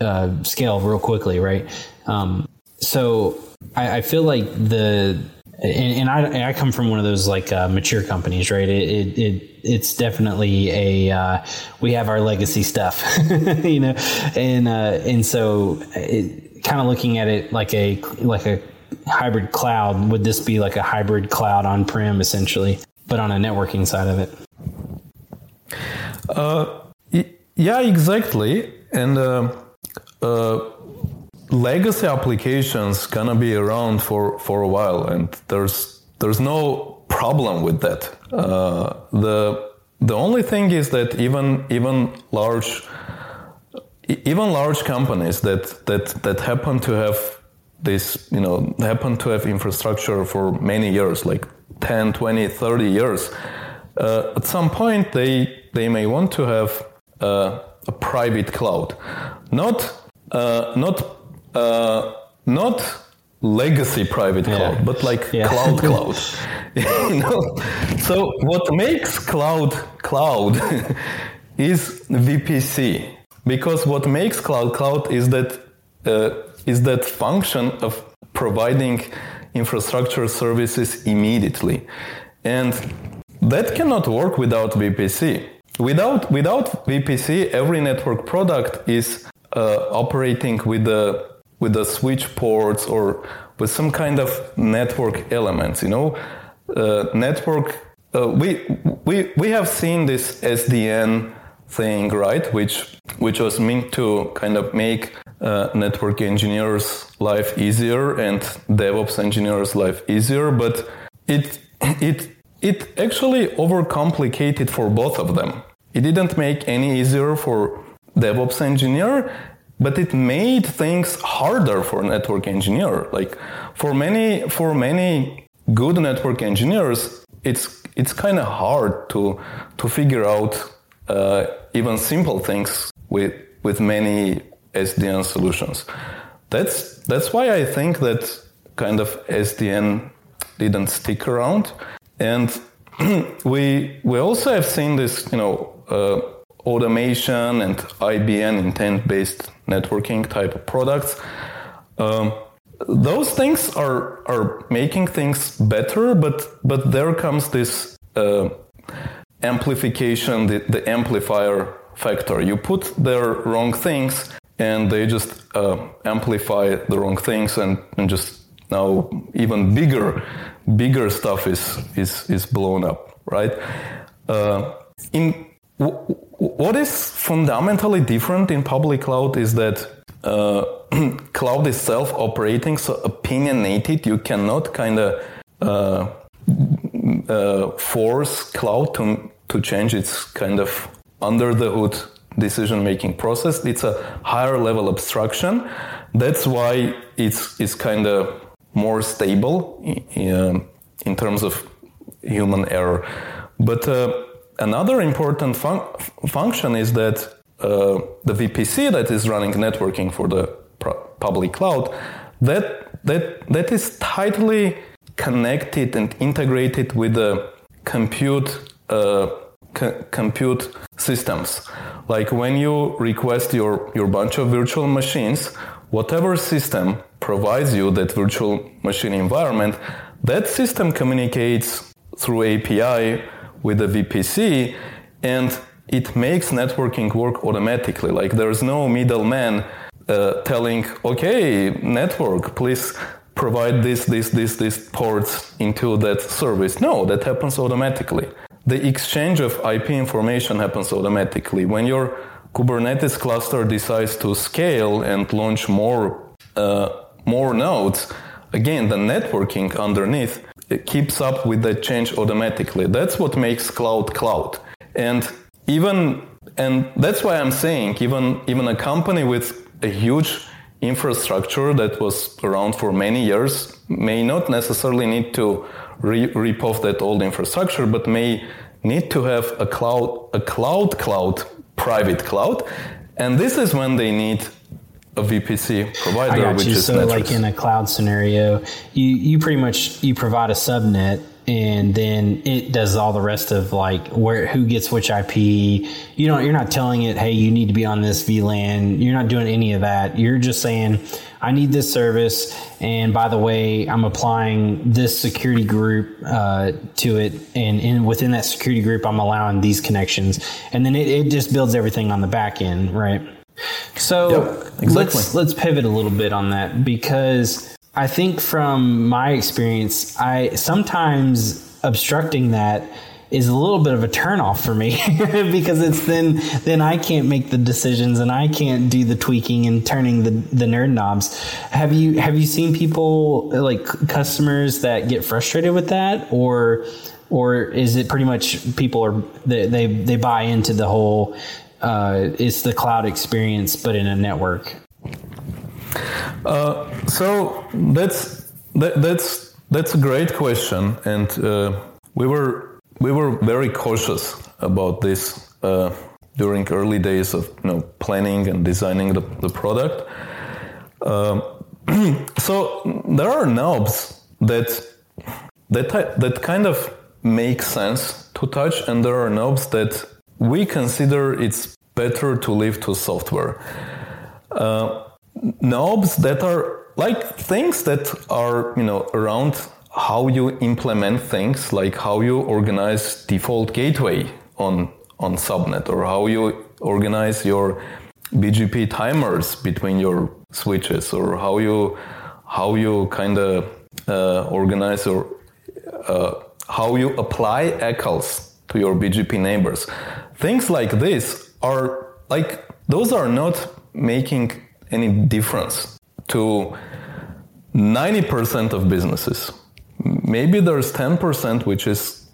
D: uh, scale real quickly, right? Um, so I, I feel like the and, and I, I, come from one of those like uh, mature companies, right? It, it, it it's definitely a uh, we have our legacy stuff, you know, and uh, and so kind of looking at it like a like a hybrid cloud. Would this be like a hybrid cloud on prem essentially, but on a networking side of it?
E: Uh, yeah, exactly, and. Uh, uh legacy applications gonna be around for, for a while, and there's there's no problem with that. Uh, the the only thing is that even even large even large companies that that that happen to have this you know happen to have infrastructure for many years like 10 20 30 years uh, at some point they they may want to have uh, a private cloud not uh, not uh, not legacy private yeah. cloud, but like yeah. cloud cloud. you know? So what makes cloud cloud is VPC because what makes cloud cloud is that uh, is that function of providing infrastructure services immediately, and that cannot work without VPC. Without without VPC, every network product is uh, operating with the with the switch ports or with some kind of network elements. You know, uh, network. Uh, we we we have seen this SDN thing, right? Which which was meant to kind of make uh, network engineers' life easier and DevOps engineers' life easier, but it it it actually overcomplicated for both of them. It didn't make any easier for DevOps engineer but it made things harder for a network engineer. Like for many for many good network engineers it's it's kind of hard to to figure out uh, even simple things with with many SDN solutions. That's that's why I think that kind of SDN didn't stick around. And we we also have seen this you know uh, automation and IBN intent based networking type of products. Um, those things are are making things better, but but there comes this uh, amplification, the, the amplifier factor. You put their wrong things, and they just uh, amplify the wrong things, and, and just now even bigger bigger stuff is is is blown up, right? Uh, in what is fundamentally different in public cloud is that uh, cloud is self-operating, so opinionated. You cannot kind of uh, uh, force cloud to to change its kind of under the hood decision-making process. It's a higher level abstraction. That's why it's it's kind of more stable in, in, terms of human error. But uh, another important fun- function is that uh, the VPC that is running networking for the pro- public cloud that that that is tightly connected and integrated with the compute uh, c- compute systems. Like when you request your your bunch of virtual machines, whatever system provides you that virtual machine environment, that system communicates through API with the VPC and it makes networking work automatically. Like there's no middleman uh, telling, okay, network, please provide this, this, this, this ports into that service. No, that happens automatically. The exchange of IP information happens automatically. When your Kubernetes cluster decides to scale and launch more, uh, more nodes, again, the networking underneath keeps up with that change automatically. That's what makes cloud cloud. And even and that's why I'm saying even even a company with a huge infrastructure that was around for many years may not necessarily need to re- rip off that old infrastructure, but may need to have a cloud a cloud cloud private cloud, and this is when they need a VPC provider,
D: I got
E: which
D: you.
E: is
D: So,
E: Netris.
D: like in a cloud scenario, you you pretty much you provide a subnet, and then it does all the rest of like where who gets which IP. You don't. You're not telling it, hey, you need to be on this VLAN. You're not doing any of that. You're just saying, I need this service, and by the way, I'm applying this security group uh, to it, and in within that security group, I'm allowing these connections, and then it, it just builds everything on the back end, right? So
E: Yep, exactly.
D: let's let's pivot a little bit on that because I think from my experience, I sometimes obstructing that is a little bit of a turnoff for me because it's then then I can't make the decisions and I can't do the tweaking and turning the the nerd knobs. Have you have you seen people like customers that get frustrated with that or or is it pretty much people are they they, they buy into the whole uh, it's the cloud experience but in a network
E: So that's that, that's that's a great question, and uh, we were we were very cautious about this uh, during early days of you know planning and designing the, the product. Um, so there are knobs that that that kind of make sense to touch, and there are knobs that we consider it's better to leave to software. Knobs that are like things that are you know around how you implement things like how you organize default gateway on on subnet or how you organize your bgp timers between your switches or how you how you kind of uh, organize or uh, how you apply ACLs to your bgp neighbors things like this are like those are not making any difference to 90% of businesses. Maybe there's 10% which is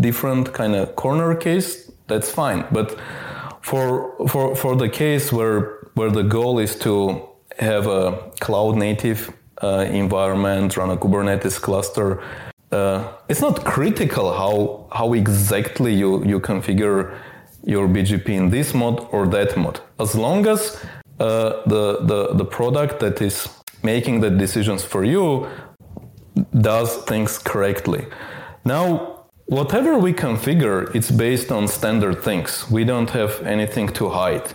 E: different kind of corner case, that's fine. But for for for the case where where the goal is to have a cloud native uh, environment, run a Kubernetes cluster, uh, it's not critical how how exactly you you configure your BGP in this mode or that mode, as long as uh, the, the the product that is making the decisions for you does things correctly. Now, whatever we configure, it's based on standard things. We don't have anything to hide.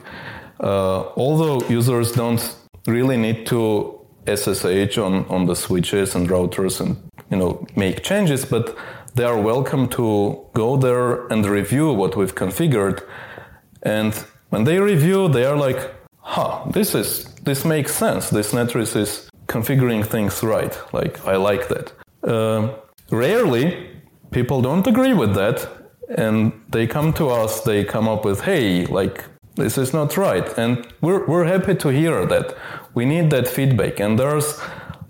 E: Uh, although users don't really need to SSH on, on the switches and routers and you know make changes, but they are welcome to go there and review what we've configured. And when they review, they are like, "Huh, this is this makes sense. This Netris is configuring things right. Like I like that." Uh, rarely, people don't agree with that, and they come to us. They come up with, "Hey, like this is not right," and we're we're happy to hear that. We need that feedback, and there's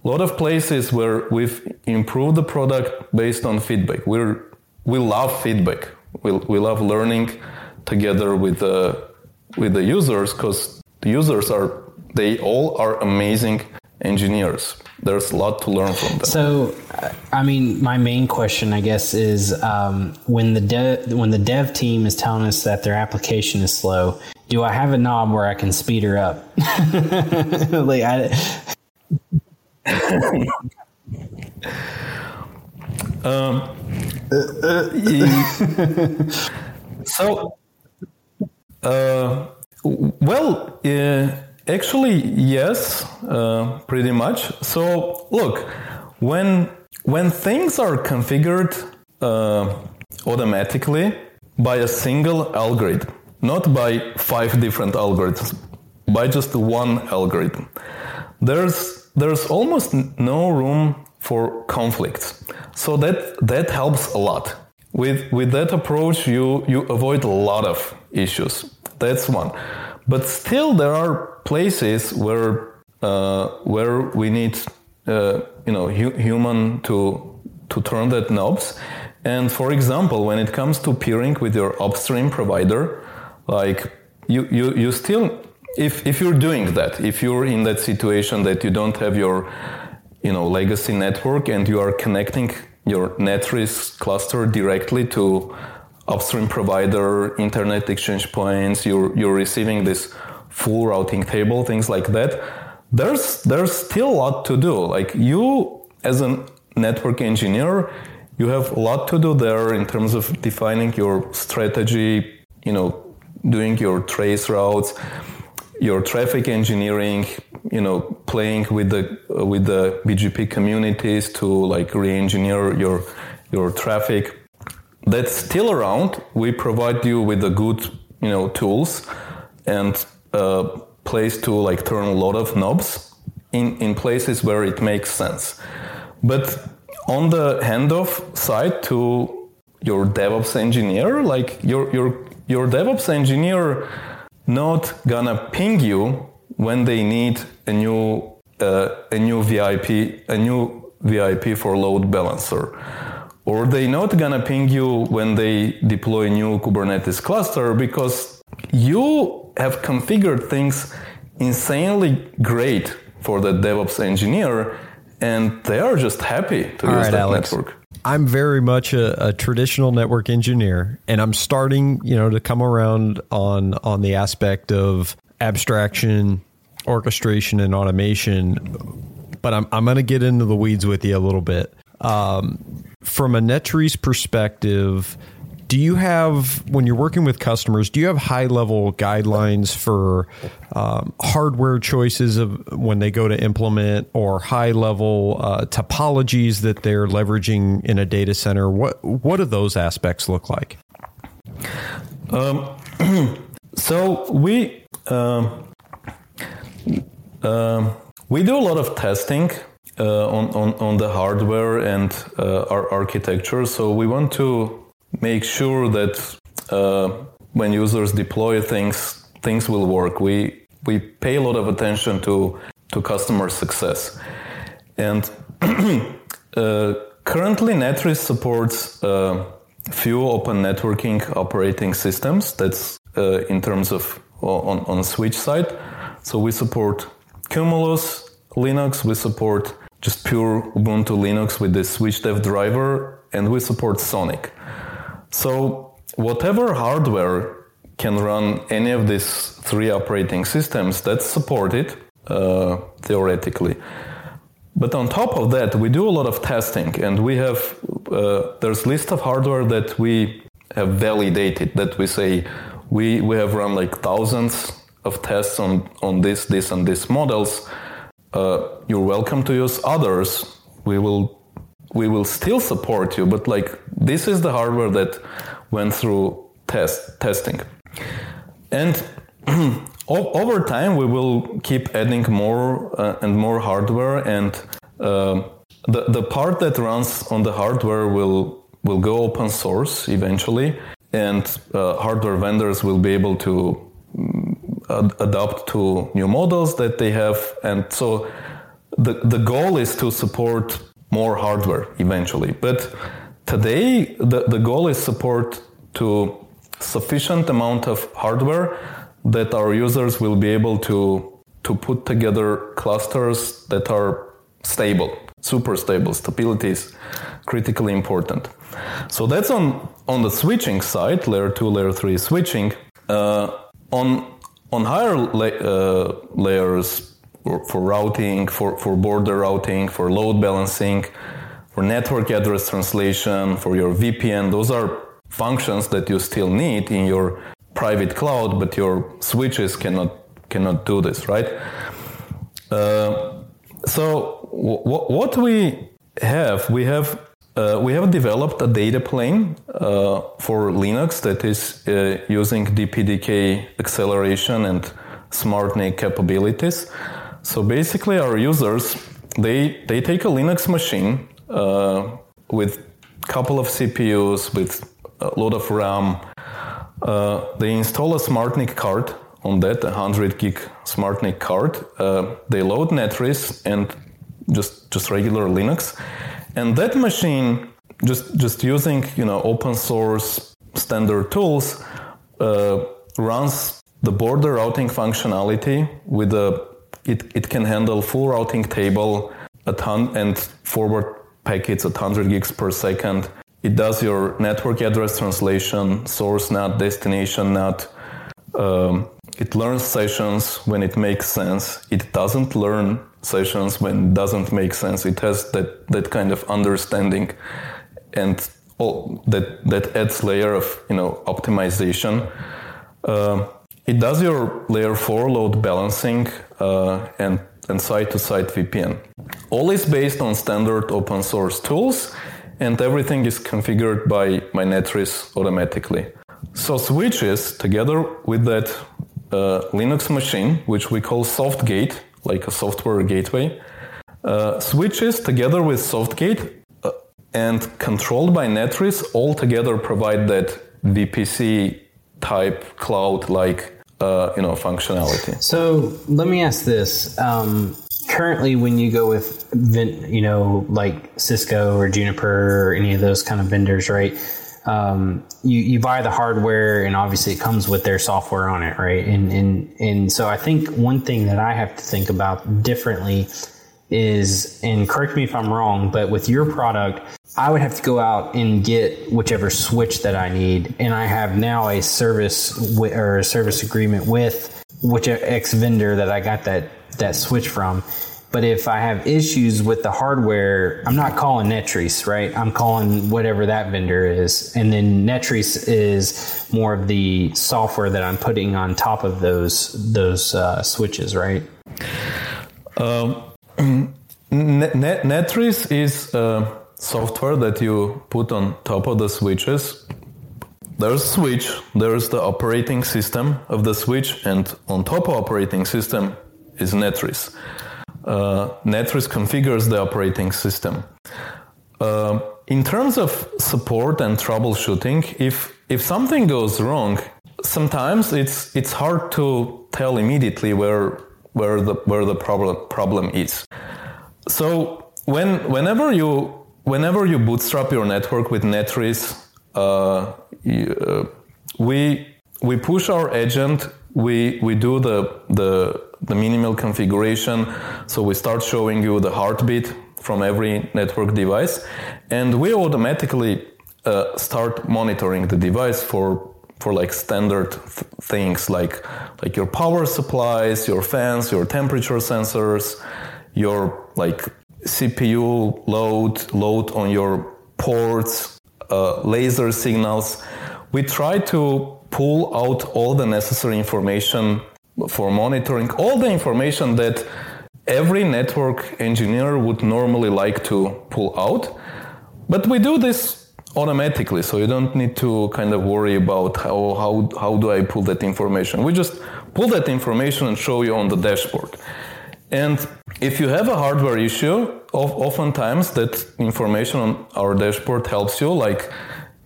E: a lot of places where we've improved the product based on feedback. We're we love feedback. We we love learning together with the with the users because the users are they all are amazing engineers. There's a lot to learn from them.
D: So, I mean, my main question, I guess, is um, when the dev when the dev team is telling us that their application is slow, do I have a knob where I can speed her up? like, I,
E: So, uh, well, uh, actually, yes, uh, pretty much. So, look, when when things are configured uh, automatically by a single algorithm, not by five different algorithms, by just one algorithm. There's there's almost no room for conflicts. So that that helps a lot. With with that approach you you avoid a lot of issues. That's one. But still there are places where uh, where we need uh, you know hu- human to to turn that knobs. And for example, when it comes to peering with your upstream provider, like you, you, you still, if, if you're doing that, if you're in that situation that you don't have your, you know, legacy network and you are connecting your Netris cluster directly to upstream provider, internet exchange points, you're, you're receiving this full routing table, things like that. There's, there's still a lot to do. Like you, as a network engineer, you have a lot to do there in terms of defining your strategy, you know, doing your trace routes, your traffic engineering, you know, playing with the uh, with the BGP communities to like re-engineer your your traffic. That's still around. We provide you with the good, you know, tools and a place to like turn a lot of knobs in in places where it makes sense. But on the handoff side to your DevOps engineer, like your your your DevOps engineer not gonna ping you when they need a new uh, a new VIP a new VIP for load balancer, or they not gonna ping you when they deploy a new Kubernetes cluster because you have configured things insanely great for the DevOps engineer, and they are just happy to
C: All
E: use
C: right,
E: that
C: Alex.
E: network.
C: I'm very much a, a traditional network engineer, and I'm starting, you know, to come around on on the aspect of abstraction, orchestration, and automation. But I'm I'm going to get into the weeds with you a little bit. Um, from a Netris perspective, do you have when you're working with customers do you have high level guidelines for um, hardware choices of when they go to implement or high level uh, topologies that they're leveraging in a data center what what do those aspects look like
E: Um, so we um, um, we do a lot of testing uh, on, on on the hardware and uh, our architecture. So we want to make sure that uh, when users deploy things, things will work. We we pay a lot of attention to to customer success, and uh, currently Netris supports uh, few open networking operating systems. That's uh, in terms of on on switch side. So we support Cumulus Linux. We support just pure Ubuntu Linux with the SwitchDev driver, and we support Sonic. So whatever hardware can run any of these three operating systems, that's supported uh, theoretically. But on top of that, we do a lot of testing, and we have uh, there's list of hardware that we have validated. That we say we we have run like thousands of tests on on this this and this models. Uh, you're welcome to use others. We will we will still support you, but like this is the hardware that went through test testing, and over time we will keep adding more uh, and more hardware, and uh, the the part that runs on the hardware will will go open source eventually, and uh, hardware vendors will be able to mm, ad- adapt to new models that they have, and so the the goal is to support more hardware eventually. But today, the, the goal is support to sufficient amount of hardware that our users will be able to to put together clusters that are stable, super stable. Stability is critically important. So that's on on the switching side, layer two, layer three switching. Uh, on on higher la- uh, layers for, for routing, for, for border routing, for load balancing, for network address translation, for your VPN. Those are functions that you still need in your private cloud, but your switches cannot cannot do this, right? Uh, so w- what we have, we have uh, we have developed a data plane uh, for Linux that is uh, using DPDK acceleration and SmartNIC capabilities. So basically, our users they they take a Linux machine uh, with a couple of CPUs with a lot of RAM. Uh, they install a SmartNIC card on that, a 100 gig SmartNIC card. Uh, they load Netris and just just regular Linux, and that machine just just using you know open source standard tools uh, runs the border routing functionality with a it, it can handle full routing table ton and forward packets at 100 gigs per second. It does your network address translation, source NAT, destination NAT. Um, it learns sessions when it makes sense. It doesn't learn sessions when it doesn't make sense. It has that, that kind of understanding and all that, that adds layer of you know optimization. Uh, it does your layer 4 load balancing and, and site-to-site VPN. All is based on standard open source tools and everything is configured by my Netris automatically. So switches together with that uh, Linux machine, which we call SoftGate, like a software gateway, uh, switches together with SoftGate uh, and controlled by Netris all together provide that VPC type cloud like uh, you know functionality.
D: So let me ask this: um, currently, when you go with you know like Cisco or Juniper or any of those kind of vendors, right? Um, you you buy the hardware, and obviously it comes with their software on it, right? And and and so I think one thing that I have to think about differently is, and correct me if I'm wrong, but with your product, I would have to go out and get whichever switch that I need, and I have now a service w- or a service agreement with which X vendor that I got that that switch from. But if I have issues with the hardware, I'm not calling Netris, right? I'm calling whatever that vendor is, and then Netris is more of the software that I'm putting on top of those those uh, switches, right?
E: Um, Net- is. Uh software that you put on top of the switches. There's switch, there's the operating system of the switch, and on top of operating system is Netris. Uh, Netris configures the operating system. Uh, in terms of support and troubleshooting, if if something goes wrong, sometimes it's it's hard to tell immediately where where the where the problem problem is. So when whenever you whenever you bootstrap your network with Netris, uh, uh, we we push our agent. We we do the the the minimal configuration. So we start showing you the heartbeat from every network device, and we automatically uh, start monitoring the device for for like standard th- things like like your power supplies, your fans, your temperature sensors, your like CPU load, load on your ports, uh, laser signals. We try to pull out all the necessary information for monitoring, all the information that every network engineer would normally like to pull out. But we do this automatically, so you don't need to kind of worry about how, how, how do I pull that information. We just pull that information and show you on the dashboard. And if you have a hardware issue, oftentimes that information on our dashboard helps you. Like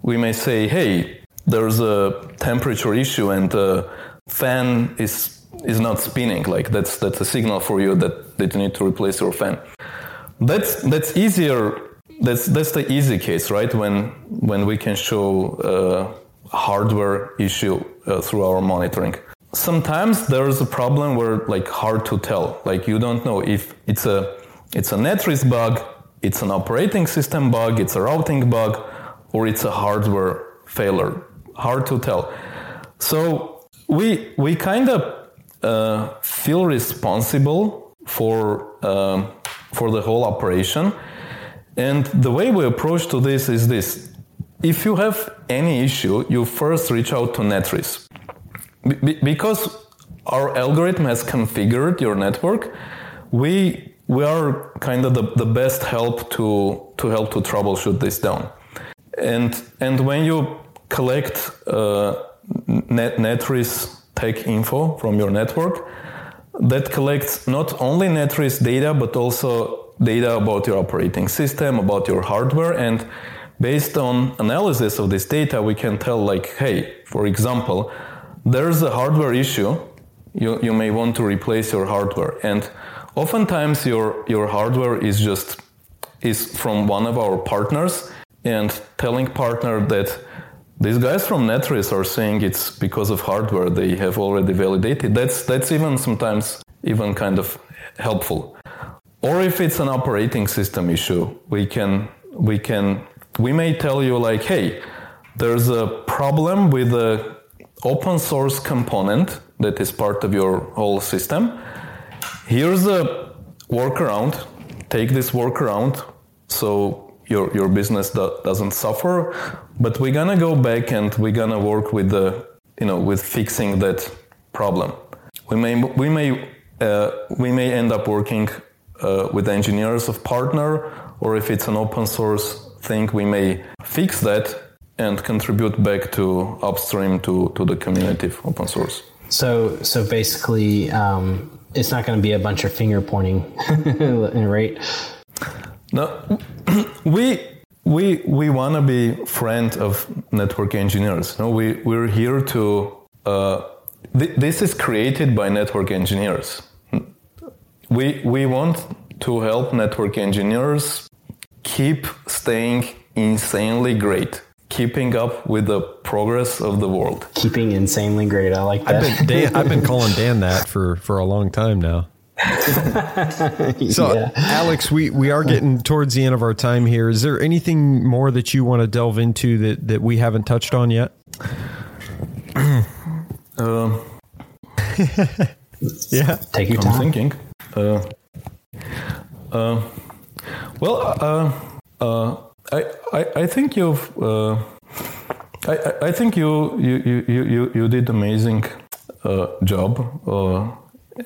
E: we may say, hey, there's a temperature issue and the fan is is not spinning. Like that's that's a signal for you that, that you need to replace your fan. That's that's easier. That's that's the easy case, right? When when we can show a hardware issue uh, through our monitoring sometimes there's a problem where like hard to tell. Like you don't know if it's a it's a netris bug it's an operating system bug it's a routing bug or it's a hardware failure. Hard to tell. So we we kind of uh, feel responsible for um, for the whole operation. And the way we approach to this is this. If you have any issue you first reach out to netris be- because our algorithm has configured your network, we we are kind of the, the best help to to help to troubleshoot this down. And and when you collect uh, net netris tech info from your network that collects not only Netris data but also data about your operating system, about your hardware, and based on analysis of this data, we can tell like, hey, for example, there's a hardware issue. You, you may want to replace your hardware, and oftentimes your your hardware is just is from one of our partners, and telling partner that these guys from Netris are saying it's because of hardware they have already validated. That's that's even sometimes even kind of helpful. Or if it's an operating system issue, we can we can we may tell you like, hey, there's a problem with the open source component that is part of your whole system. Here's a workaround. Take this workaround so your your business do- doesn't suffer. But we're gonna go back and we're gonna work with the you know with fixing that problem. We may we may uh, we may end up working uh, with engineers of partner, or if it's an open source thing, we may fix that and contribute back to upstream to, to the community of open source.
D: So, so basically, um, it's not going to be a bunch of finger pointing, right?
E: No, we we we want to be friend of network engineers. No, we we're here to. Uh, th- this is created by network engineers. We we want to help network engineers keep staying insanely great, keeping up with the progress of the world.
D: Keeping insanely great. I like that.
C: I've been, Dan, I've been calling Dan that for, for a long time now. So,
D: Yeah.
C: Alex, we, we are getting towards the end of our time here. Is there anything more that you want to delve into that, that we haven't touched on yet?
E: Um,
C: Yeah.
D: Take your
E: I'm
D: time.
E: thinking. Uh, uh, well, uh, uh, I, I think you've uh, I, I- think you you you you you, did amazing uh, job, uh,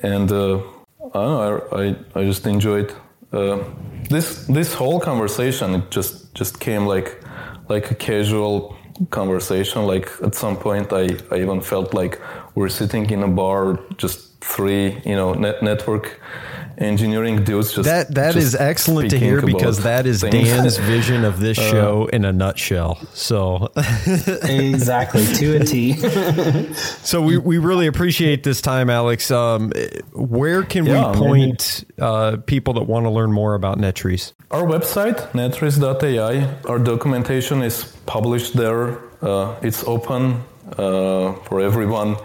E: and uh, I, know, I I I just enjoyed uh, this this whole conversation. It just just came like like a casual conversation. Like at some point, I I even felt like we're sitting in a bar, just three you know net network engineering dudes just
C: That that
E: just
C: is excellent to hear because that is
E: things.
C: Dan's vision of this
E: Uh,
C: show in a nutshell. So
D: exactly to a T.
C: so we, we really appreciate this time, Alex. Um, where can
E: Yeah,
C: we point uh, people that want to learn more about Netris?
E: Our website, netris.ai, our documentation is published there. Uh, it's open uh, for everyone.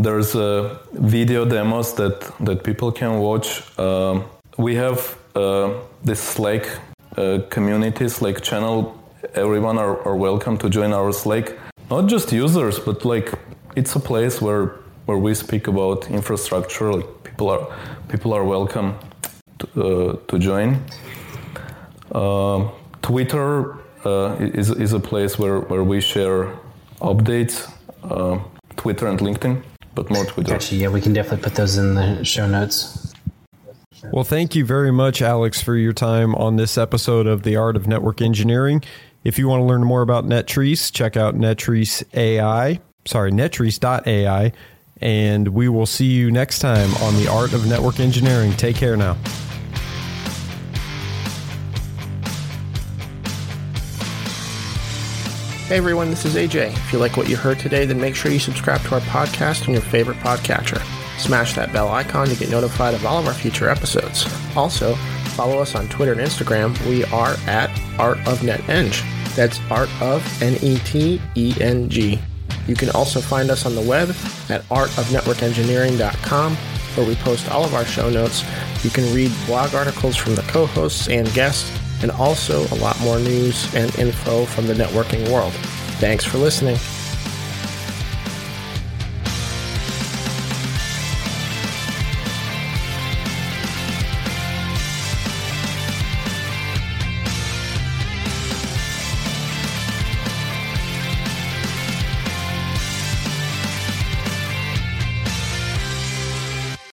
E: There's uh, video demos that, that people can watch. Um, we have uh, this Slack uh, community, Slack channel. Everyone are, are welcome to join our Slack. Not just users, but like it's a place where where we speak about infrastructure. Like people are people are welcome to, uh, to join. Uh, Twitter uh, is, is a place where, where we share updates. Uh, Twitter and LinkedIn, but more Twitter.
D: Gotcha. Yeah, we can definitely put those in the show notes.
C: Well, thank you very much, Alex, for your time on this episode of The Art of Network Engineering. If you want to learn more about Netris, check out Netris AI, sorry, Netris.ai, and we will see you next time on The Art of Network Engineering. Take care now.
B: Hey everyone, this is AJ. If you like what you heard today, then make sure you subscribe to our podcast on your favorite podcatcher. Smash that bell icon to get notified of all of our future episodes. Also, follow us on Twitter and Instagram. We are at Art of NetEng. That's Art of N E T E N G. You can also find us on the web at artofnetworkengineering.com where we post all of our show notes. You can read blog articles from the co-hosts and guests and also a lot more news and info from the networking world. Thanks for listening.